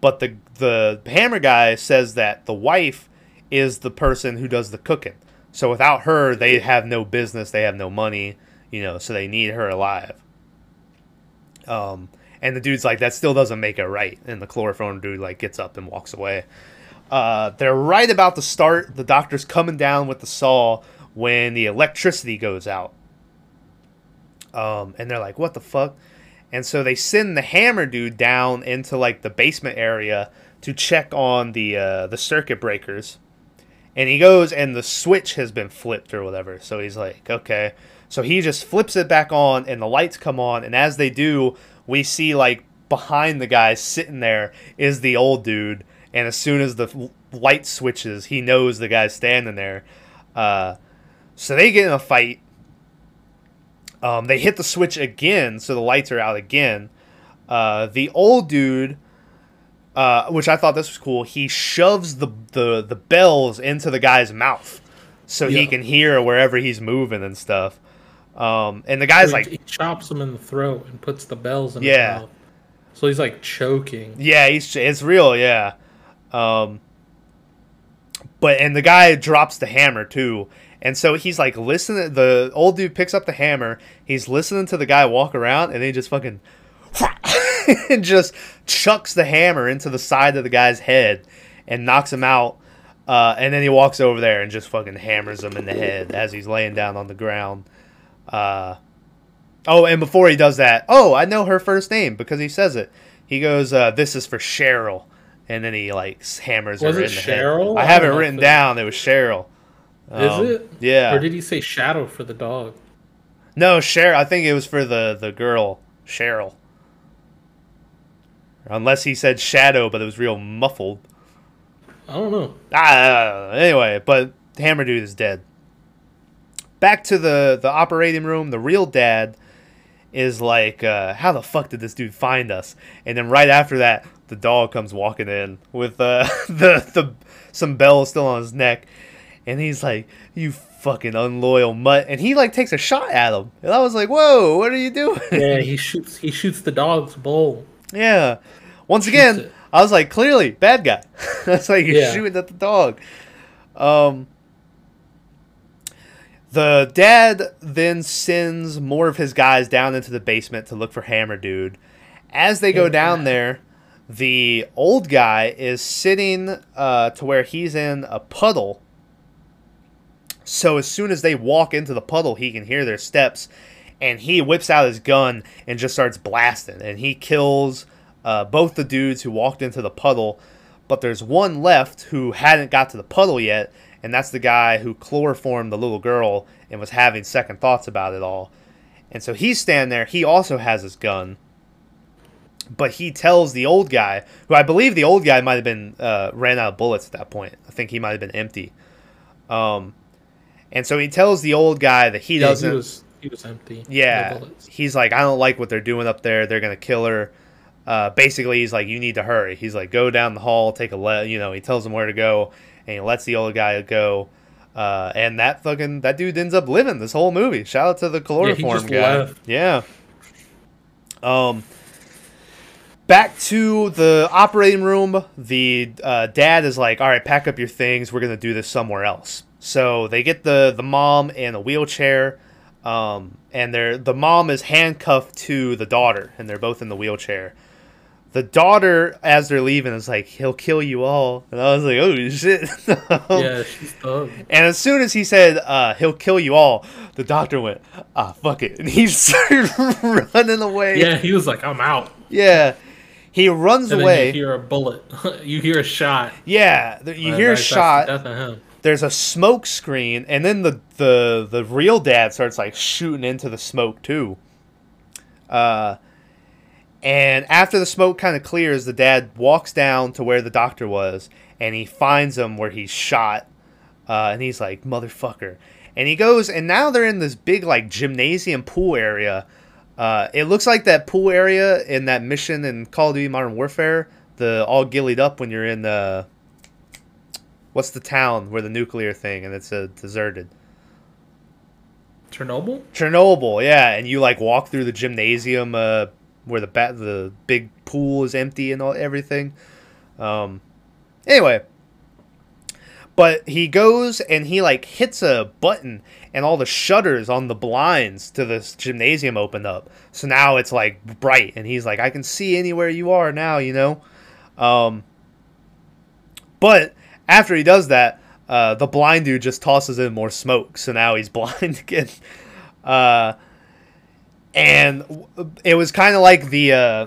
but the the Hammer Guy says that the wife is the person who does the cooking. So without her, they have no business. They have no money. You know, so they need her alive. Um, and the dude's like, that still doesn't make it right. And the chloroform dude like gets up and walks away. Uh, they're right about to start. The doctor's coming down with the saw when the electricity goes out. Um, and they're like, what the fuck? And so they send the hammer dude down into like the basement area to check on the uh, the circuit breakers. And he goes and the switch has been flipped or whatever. So he's like, okay. So he just flips it back on and the lights come on and as they do, we see like behind the guy sitting there is the old dude and as soon as the light switches, he knows the guy's standing there. Uh, so they get in a fight. Um, they hit the switch again, so the lights are out again. Uh, the old dude, uh, which I thought this was cool, he shoves the, the, the bells into the guy's mouth so he can hear wherever he's moving and stuff. Um, and the guy's So he, like, he chops him in the throat and puts the bells in Yeah. his mouth. So he's like choking. Yeah, he's it's real, yeah. Um but and the guy drops the hammer too. And so he's like listening the old dude picks up the hammer, he's listening to the guy walk around and then he just fucking and just chucks the hammer into the side of the guy's head and knocks him out. Uh, and then he walks over there and just fucking hammers him in the head as he's laying down on the ground. Uh, Oh, and before he does that, oh, I know her first name because he says it. He goes, uh, "This is for Cheryl," and then he like hammers Was her it in the Cheryl? head. I I have it written down. It was Cheryl. Is Um, it? Yeah. Or did he say shadow for the dog? no, Cheryl. I think it was for the the girl, Cheryl. Unless he said shadow, but it was real muffled. I don't know. Ah, anyway, but Hammer Dude is dead. Back to the the operating room. The real dad is like, uh, "How the fuck did this dude find us?" And then right after that, the dog comes walking in with uh, the the some bells still on his neck, and he's like, "You fucking unloyal mutt!" And he like takes a shot at him, and I was like, "Whoa, what are you doing?" Yeah, he shoots. He shoots the dog's bowl. Yeah. Once again. I was like, clearly, bad guy. That's like you're Yeah. shooting at the dog. Um, the dad then sends more of his guys down into the basement to look for Hammer Dude. As they go down there, the old guy is sitting uh, to where he's in a puddle. So as soon as they walk into the puddle, he can hear their steps, and he whips out his gun and just starts blasting, and he kills uh, both the dudes who walked into the puddle. But there's one left who hadn't got to the puddle yet, and that's the guy who chloroformed the little girl and was having second thoughts about it all. And so he's standing there. He also has his gun, but he tells the old guy, who I believe the old guy might have been uh, ran out of bullets at that point. I think he might have been empty. Um, and so he tells the old guy that he Yeah, doesn't. He was, he was empty. Yeah, he's like, I don't like what they're doing up there. They're gonna kill her. Uh, basically, he's like, you need to hurry. He's like, go down the hall, take a le You know, he tells him where to go, and he lets the old guy go. Uh, and that fucking that dude ends up living this whole movie. Shout out to the chloroform just guy. left. Yeah. Um. Back to the operating room. The uh, dad is like, "All right, pack up your things. We're gonna do this somewhere else." So they get the the mom in a wheelchair, um, and they're the mom is handcuffed to the daughter, and they're both in the wheelchair. The daughter, as they're leaving, is like, "He'll kill you all," and I was like, "Oh shit!" Yeah, she's thug. And as soon as he said, uh, "He'll kill you all," the doctor went, "Ah, fuck it," and he started running away. Yeah, he was like, I'm out. Yeah. He runs And away. you hear a bullet. you hear a shot. yeah, you hear a that's- that's the shot. Death him. There's a smoke screen, and then the the the real dad starts like shooting into the smoke too. Uh, and after the smoke kind of clears, the dad walks down to where the doctor was, and he finds him where he's shot. Uh, and he's like, "Motherfucker!" And he goes, and now they're in this big like gymnasium pool area. Uh, it looks like that pool area in that mission in Call of Duty Modern Warfare, the all ghillied up when you're in the what's the town where the nuclear thing and it's a deserted. Chernobyl? Chernobyl, yeah, and you like walk through the gymnasium uh, where the bat the big pool is empty and all everything. Um, anyway, but he goes and he like hits a button and all the shutters on the blinds to this gymnasium open up. So now it's like bright and he's like, I can see anywhere you are now, you know. Um, but after he does that, uh, the blind dude just tosses in more smoke, so now he's blind again. Uh, and it was kind of like the uh,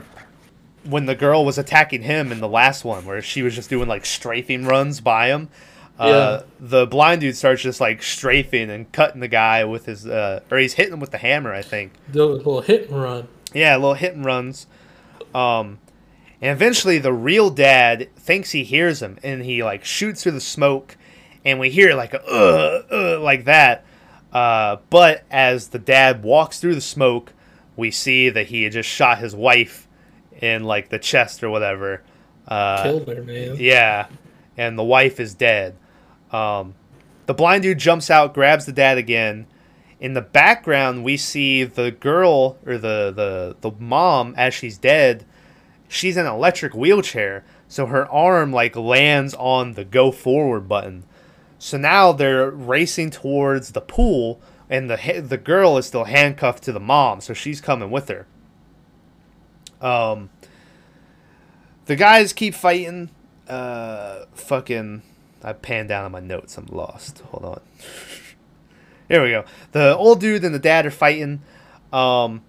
when the girl was attacking him in the last one, where she was just doing like strafing runs by him. Uh, the blind dude starts just like strafing and cutting the guy with his, uh, or he's hitting him with the hammer, I think. The little hit and run. Yeah, little hit and runs. Um, and eventually the real dad thinks he hears him and he like shoots through the smoke and we hear like a uh, uh, like that. Uh, but as the dad walks through the smoke, we see that he had just shot his wife in like the chest or whatever. Uh, Killed her, man. yeah, and the wife is dead. Um, the blind dude jumps out, grabs the dad again. In the background, we see the girl or the the the mom as she's dead. She's in an electric wheelchair, so her arm like lands on the go forward button. So now they're racing towards the pool, and the the girl is still handcuffed to the mom, so she's coming with her. Um, the guys keep fighting. Uh, fucking, I panned down on my notes. I'm lost. Hold on. Here we go. The old dude and the dad are fighting. Um,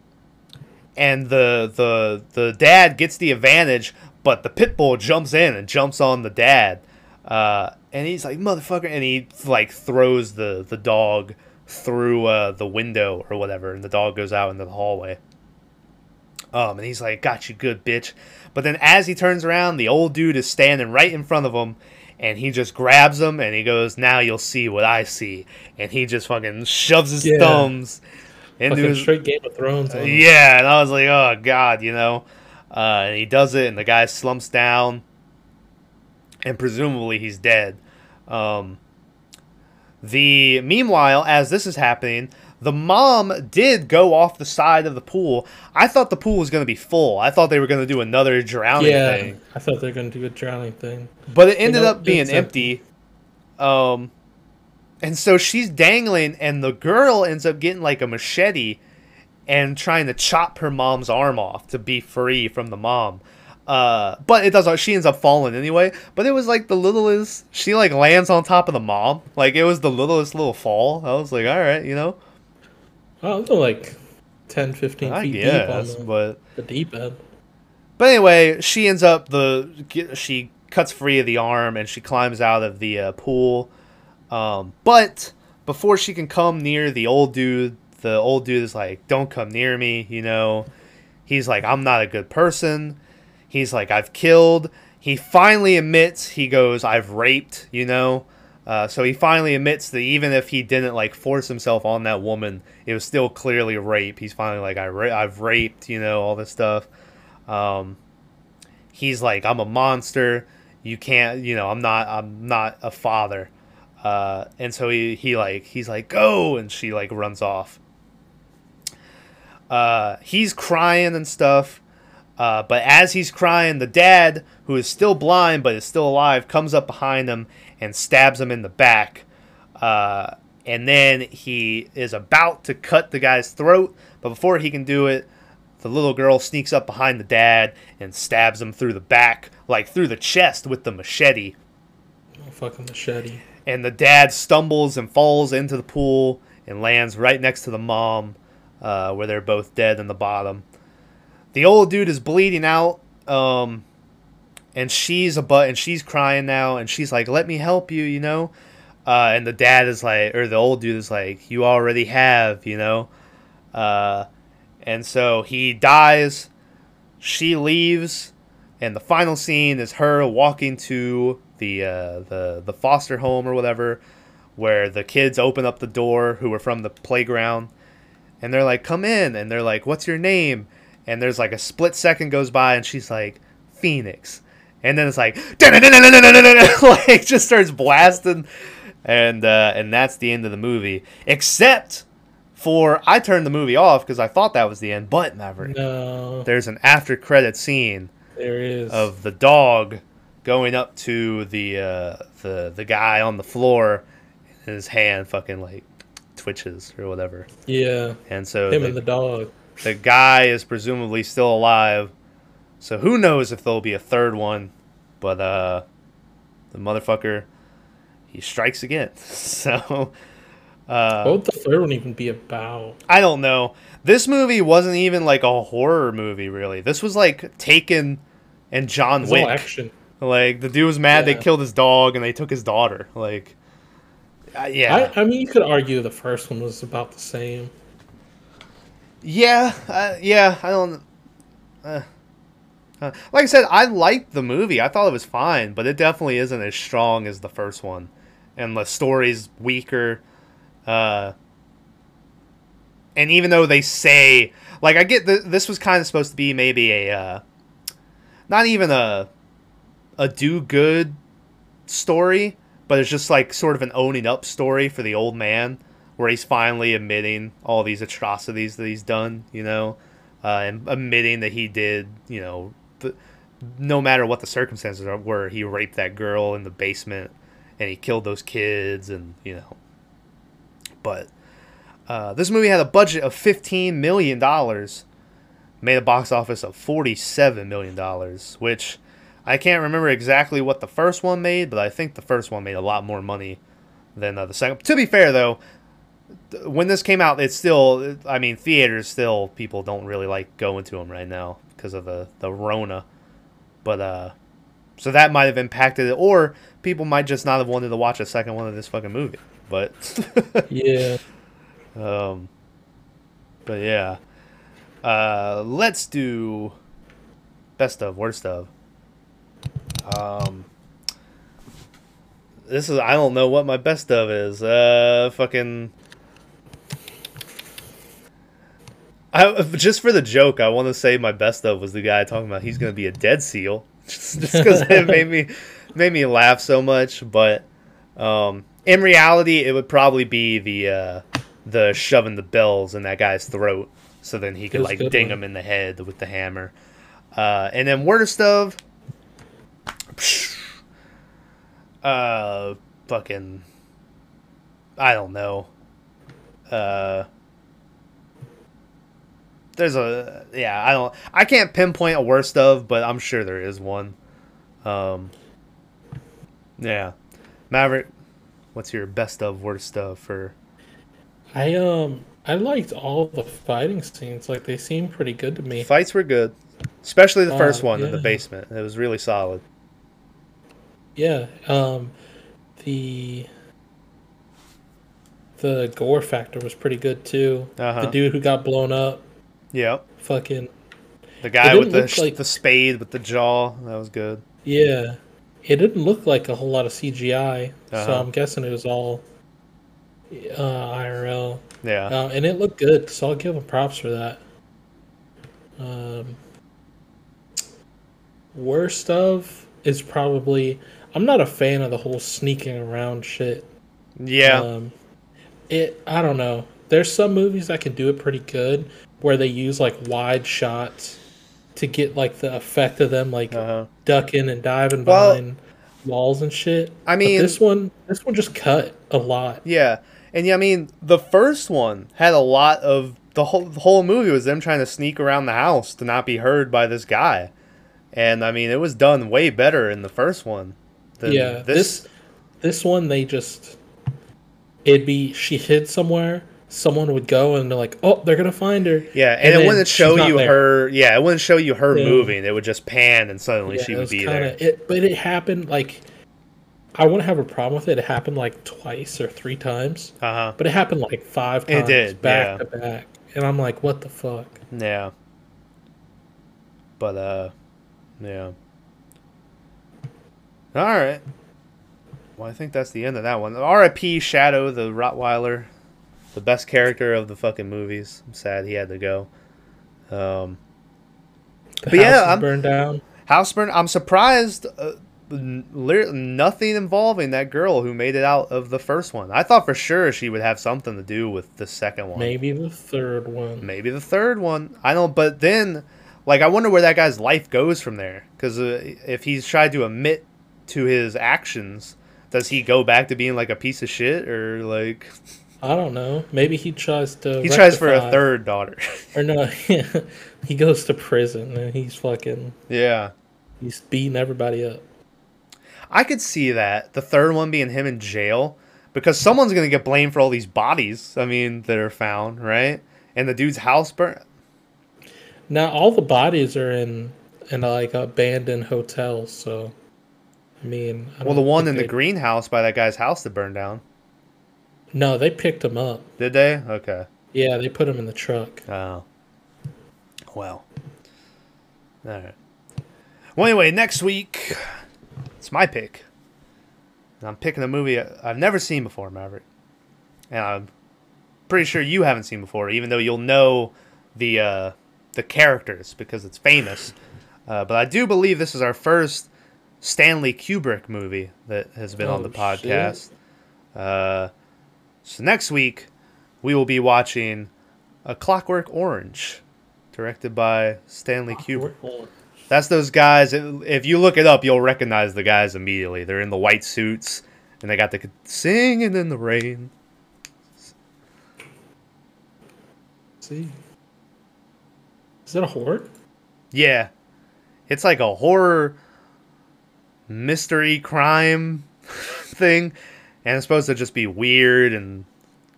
and the the the dad gets the advantage, but the pit bull jumps in and jumps on the dad. Uh, and he's like motherfucker, and he like throws the the dog through uh, the window or whatever, and the dog goes out into the hallway. Um, and he's like, "Got you good, bitch." But then as he turns around, the old dude is standing right in front of him, and he just grabs him and he goes, "Now you'll see what I see." And he just fucking shoves his Yeah. thumbs into his straight Game of Thrones. on yeah, and I was like, oh god, you know. Uh, and he does it, and the guy slumps down, and presumably he's dead. Um, the meanwhile, as this is happening, the mom did go off the side of the pool. I thought the pool was going to be full. I thought they were going to do another drowning Yeah, thing, I thought they were gonna do a drowning thing. but it ended know, up being empty. Um, and so she's dangling, and the girl ends up getting like a machete and trying to chop her mom's arm off to be free from the mom. Uh, but it doesn't. She ends up falling anyway. But it was like the littlest. She like lands on top of the mom. Like it was the littlest little fall. I was like, all right, you know. Oh, they're like 10, 15 I feet deep on guess, the, but the deep end. But anyway, she ends up the she cuts free of the arm and she climbs out of the uh, pool. Um, but before she can come near the old dude, the old dude is like, "Don't come near me," you know. he's like, I'm not a good person. He's like, I've killed. He finally admits, he goes, I've raped, you know? Uh, so he finally admits that even if he didn't like force himself on that woman, it was still clearly rape. He's finally like, I ra- I've raped, you know, all this stuff. Um, he's like, I'm a monster. You can't, you know, I'm not, I'm not a father. Uh, and so he, he like, he's like, go, and she like runs off. Uh, he's crying and stuff. Uh, but as he's crying, the dad, who is still blind but is still alive, comes up behind him and stabs him in the back. Uh, and then he is about to cut the guy's throat, but before he can do it, the little girl sneaks up behind the dad and stabs him through the back, like through the chest with the machete. Oh, fucking machete. And the dad stumbles and falls into the pool and lands right next to the mom, uh, where they're both dead in the bottom. The old dude is bleeding out, um, and she's a butt, and she's crying now, and she's like, "Let me help you," you know. Uh, and the dad is like, or the old dude is like, "You already have," you know. Uh, and so he dies. She leaves, and the final scene is her walking to the uh, the the foster home or whatever, where the kids open up the door who were from the playground, and they're like, "Come in," and they're like, "What's your name?" And there's like a split second goes by, and she's like, "Phoenix," and then it's like, like just starts blasting, and uh, and that's the end of the movie, except for I turned the movie off because I thought that was the end, but Maverick. No. There's an after credit scene there is of the dog going up to the uh, the the guy on the floor, and his hand fucking like twitches or whatever. Yeah. And so him the, and the dog. The guy is presumably still alive. So who knows if there'll be a third one, but uh, the motherfucker he strikes again. So uh, what would the third one even be about? I don't know. This movie wasn't even like a horror movie, really. This was like Taken and John Wick. action. Like the dude was mad yeah. they killed his dog and they took his daughter. Like, uh, yeah. I, I, mean, you could argue the first one was about the same. Yeah, uh, yeah. I don't. Uh, uh, like I said, I liked the movie. I thought it was fine, but it definitely isn't as strong as the first one, and the story's weaker. Uh, and even though they say, like, I get th- this was kind of supposed to be maybe a, uh, not even a, a do good story, but it's just like sort of an owning up story for the old man, where he's finally admitting all these atrocities that he's done, you know, uh, and admitting that he did, you know, the, no matter what the circumstances were, he raped that girl in the basement and he killed those kids, and you know. But uh, this movie had a budget of $15 million, made a box office of $47 million, which I can't remember exactly what the first one made, but I think the first one made a lot more money than uh, the second. To be fair, though, when this came out, it's still, I mean, theaters still, people don't really like going to them right now because of the, the Rona. But, uh, so that might have impacted it, or people might just not have wanted to watch a second one of this fucking movie but yeah. Um, but yeah, uh, let's do best of worst of. Um, this is I don't know what my best of is. Uh, fucking. I, just for the joke, I want to say my best of was the guy talking about he's gonna be a dead seal, just because it made me made me laugh so much. But um, in reality, it would probably be the uh, the shoving the bells in that guy's throat, so then he could like ding one. him in the head with the hammer. Uh, and then worst of, uh, fucking, I don't know. Uh, there's a yeah, I don't, I can't pinpoint a worst of, but I'm sure there is one. Um, yeah, Maverick, what's your best of worst of for I um I liked all the fighting scenes. Like they seemed pretty good to me. Fights were good, especially the first uh, one yeah. in the basement. It was really solid. Yeah. Um, the the gore factor was pretty good too. Uh-huh. The dude who got blown up. Yep. Fucking. The guy with the like- the spade with the jaw. That was good. Yeah, it didn't look like a whole lot of CGI, so Uh-huh. I'm guessing it was all uh, IRL, Yeah. uh, and it looked good. So I'll give them props for that. Um, worst of is probably I'm not a fan of the whole sneaking around shit. yeah. Um, it I don't know. There's some movies that can do it pretty good where they use like wide shots to get like the effect of them like uh-huh. ducking and diving Well- behind walls and shit. I But mean- this one this one just cut a lot. Yeah, and yeah, I mean, the first one had a lot of the whole the whole movie was them trying to sneak around the house to not be heard by this guy, and I mean, it was done way better in the first one. Yeah, this this one they just it'd be she hid somewhere, someone would go and they're like, "Oh, they're going to find her." yeah, and, and it wouldn't show you there. her. Yeah, it wouldn't show you her Yeah. moving. It would just pan, and suddenly Yeah, she would be kinda, there. It, but it happened like I wouldn't have a problem with it. It happened like twice or three times, Uh huh. but it happened like five It times did, back yeah. to back, and I'm like, "What the fuck?" Yeah. But uh, yeah. All right. Well, I think that's the end of that one. R.I.P. Shadow, the Rottweiler, the best character of the fucking movies. I'm sad he had to go. Um, But yeah, house I'm- burned down. Houseburn. I'm surprised. Uh, nothing involving that girl who made it out of the first one. I thought for sure she would have something to do with the second one. Maybe the third one. maybe the third one. I don't. But then, like, I wonder where that guy's life goes from there. Because uh, if he's tried to admit to his actions, does he go back to being like a piece of shit or like I don't know. Maybe he tries to. he tries for a third daughter? Or no, he goes to prison and he's fucking. yeah, He's beating everybody up. I could see that the third one being him in jail because someone's gonna get blamed for all these bodies. I mean, that are found right, and the dude's house burnt. Now all the bodies are in in like abandoned hotels. So, I mean, I Well, the one in the greenhouse by that guy's house that burned down. No, they picked him up. Did they? Okay. Yeah, they put him in the truck. Oh. Well. Alright. Well, anyway, next week, it's my pick. And I'm picking a movie I've never seen before, Maverick. And I'm pretty sure you haven't seen before, even though you'll know the uh, the characters because it's famous. Uh, but I do believe this is our first Stanley Kubrick movie that has been on Oh, the podcast. Uh, so next week, we will be watching A Clockwork Orange, directed by Stanley Kubrick. That's those guys. If you look it up, you'll recognize the guys immediately. They're in the white suits, and they got the singing in the rain. See, is that a horror? Yeah, it's like a horror, mystery, crime thing, and it's supposed to just be weird and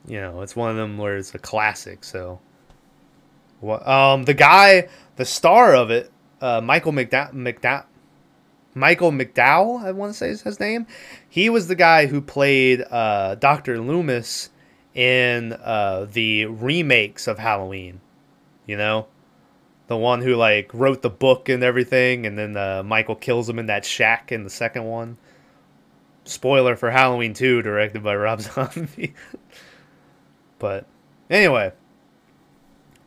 you know, it's one of them where it's a classic. So, what? Um, the guy, the star of it, uh, Michael McDowell, McDowell, Michael McDowell, I want to say is his name. He was the guy who played uh, Doctor Loomis in uh, the remakes of Halloween. You know, the one who like wrote the book and everything, and then uh, Michael kills him in that shack in the second one. Spoiler for Halloween 2, directed by Rob Zombie. but anyway,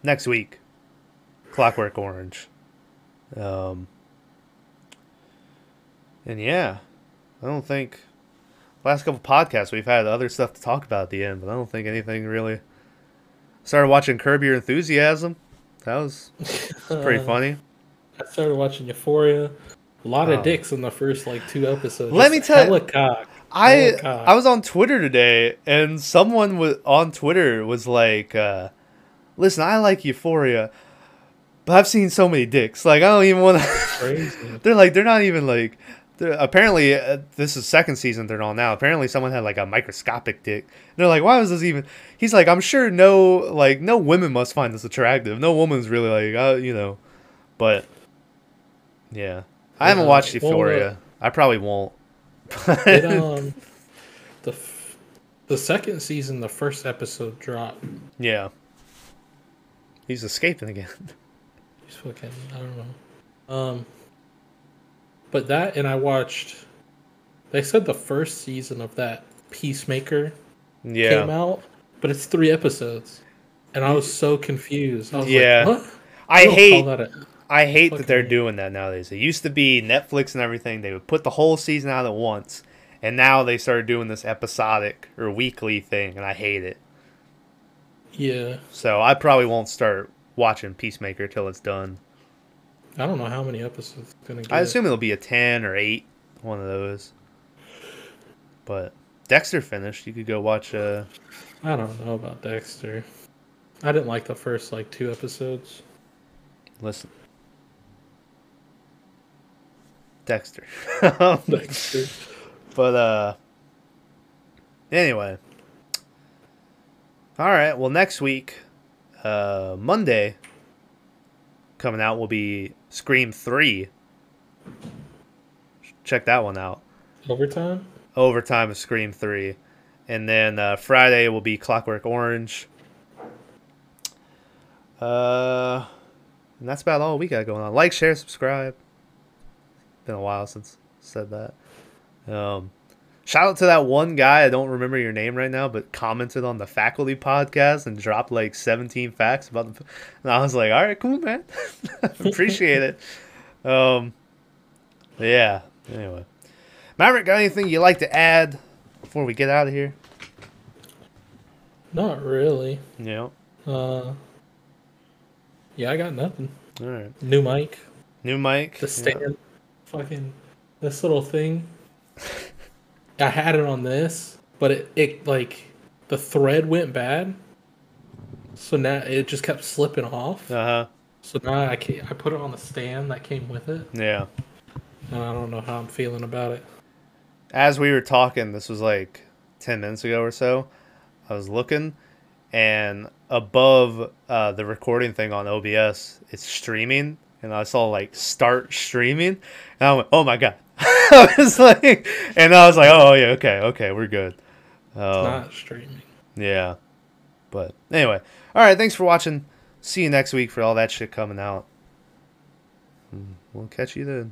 next week, Clockwork Orange. Um, and yeah, I don't think last couple podcasts we've had other stuff to talk about at the end, but I don't think anything really. Started watching Curb Your Enthusiasm. That was pretty Uh, funny. I started watching Euphoria. A lot of dicks in the first like two episodes. Let me tell you- cock. I cock. I was on Twitter today, and someone was on Twitter was like, uh, "Listen, I like Euphoria, but I've seen so many dicks. Like, I don't even want to." they're like, they're not even like. They're, apparently, uh, this is second season they're on now. Apparently, someone had like a microscopic dick. They're like, why was this even? He's like, I'm sure no, like, no women must find this attractive. No woman's really like, uh, you know, but yeah, I haven't Yeah, watched well, uh, Euphoria. I probably won't. It, um, the f- the second season, the first episode dropped. Yeah. He's escaping again. It's fucking I don't know. Um, but that and I watched. They said the first season of that Peacemaker came out, but it's three episodes, and I was so confused. I was Yeah. like, what? I don't hate that I hate that they're doing that nowadays. It used to be Netflix and everything. They would put the whole season out at once, and now they started doing this episodic or weekly thing, and I hate it. yeah. So I probably won't start watching Peacemaker till it's done. I don't know how many episodes it's gonna get. I assume it'll be a ten or eight, one of those. But Dexter finished. You could go watch. Uh, I don't know about Dexter. I didn't like the first like two episodes. listen, Dexter. Dexter. But uh anyway. All right, well next week uh Monday coming out will be Scream 3. Check that one out. Overtime. Overtime of Scream 3. And then uh, Friday will be Clockwork Orange. Uh and that's about all we got going on. Like, share, subscribe. Been a while since I said that. Um, shout out to that one guy. I don't remember your name right now, but commented on the faculty podcast and dropped like 17 facts about the. And I was like, all right, cool, man. Appreciate it. Um, yeah. Anyway, Maverick, got anything you'd like to add before we get out of here? Not really. Know. Uh. Yeah, I got nothing. All right. New mic. New mic. The yeah. stand. Fucking. This little thing. I had it on this, but it, it like the thread went bad. So now it just kept slipping off. Uh huh. So now I can't, I put it on the stand that came with it, Yeah. and I don't know how I'm feeling about it. as we were talking, this was like 10 minutes ago or so, I was looking and above uh, the recording thing on OBS, it's streaming. And I saw like start streaming. And I went, oh my God. I was like, and I was like, oh yeah, okay, okay, we're good. It's Um, not streaming. yeah. But anyway, all right, thanks for watching. See you next week for all that shit coming out. Mm, We'll catch you then.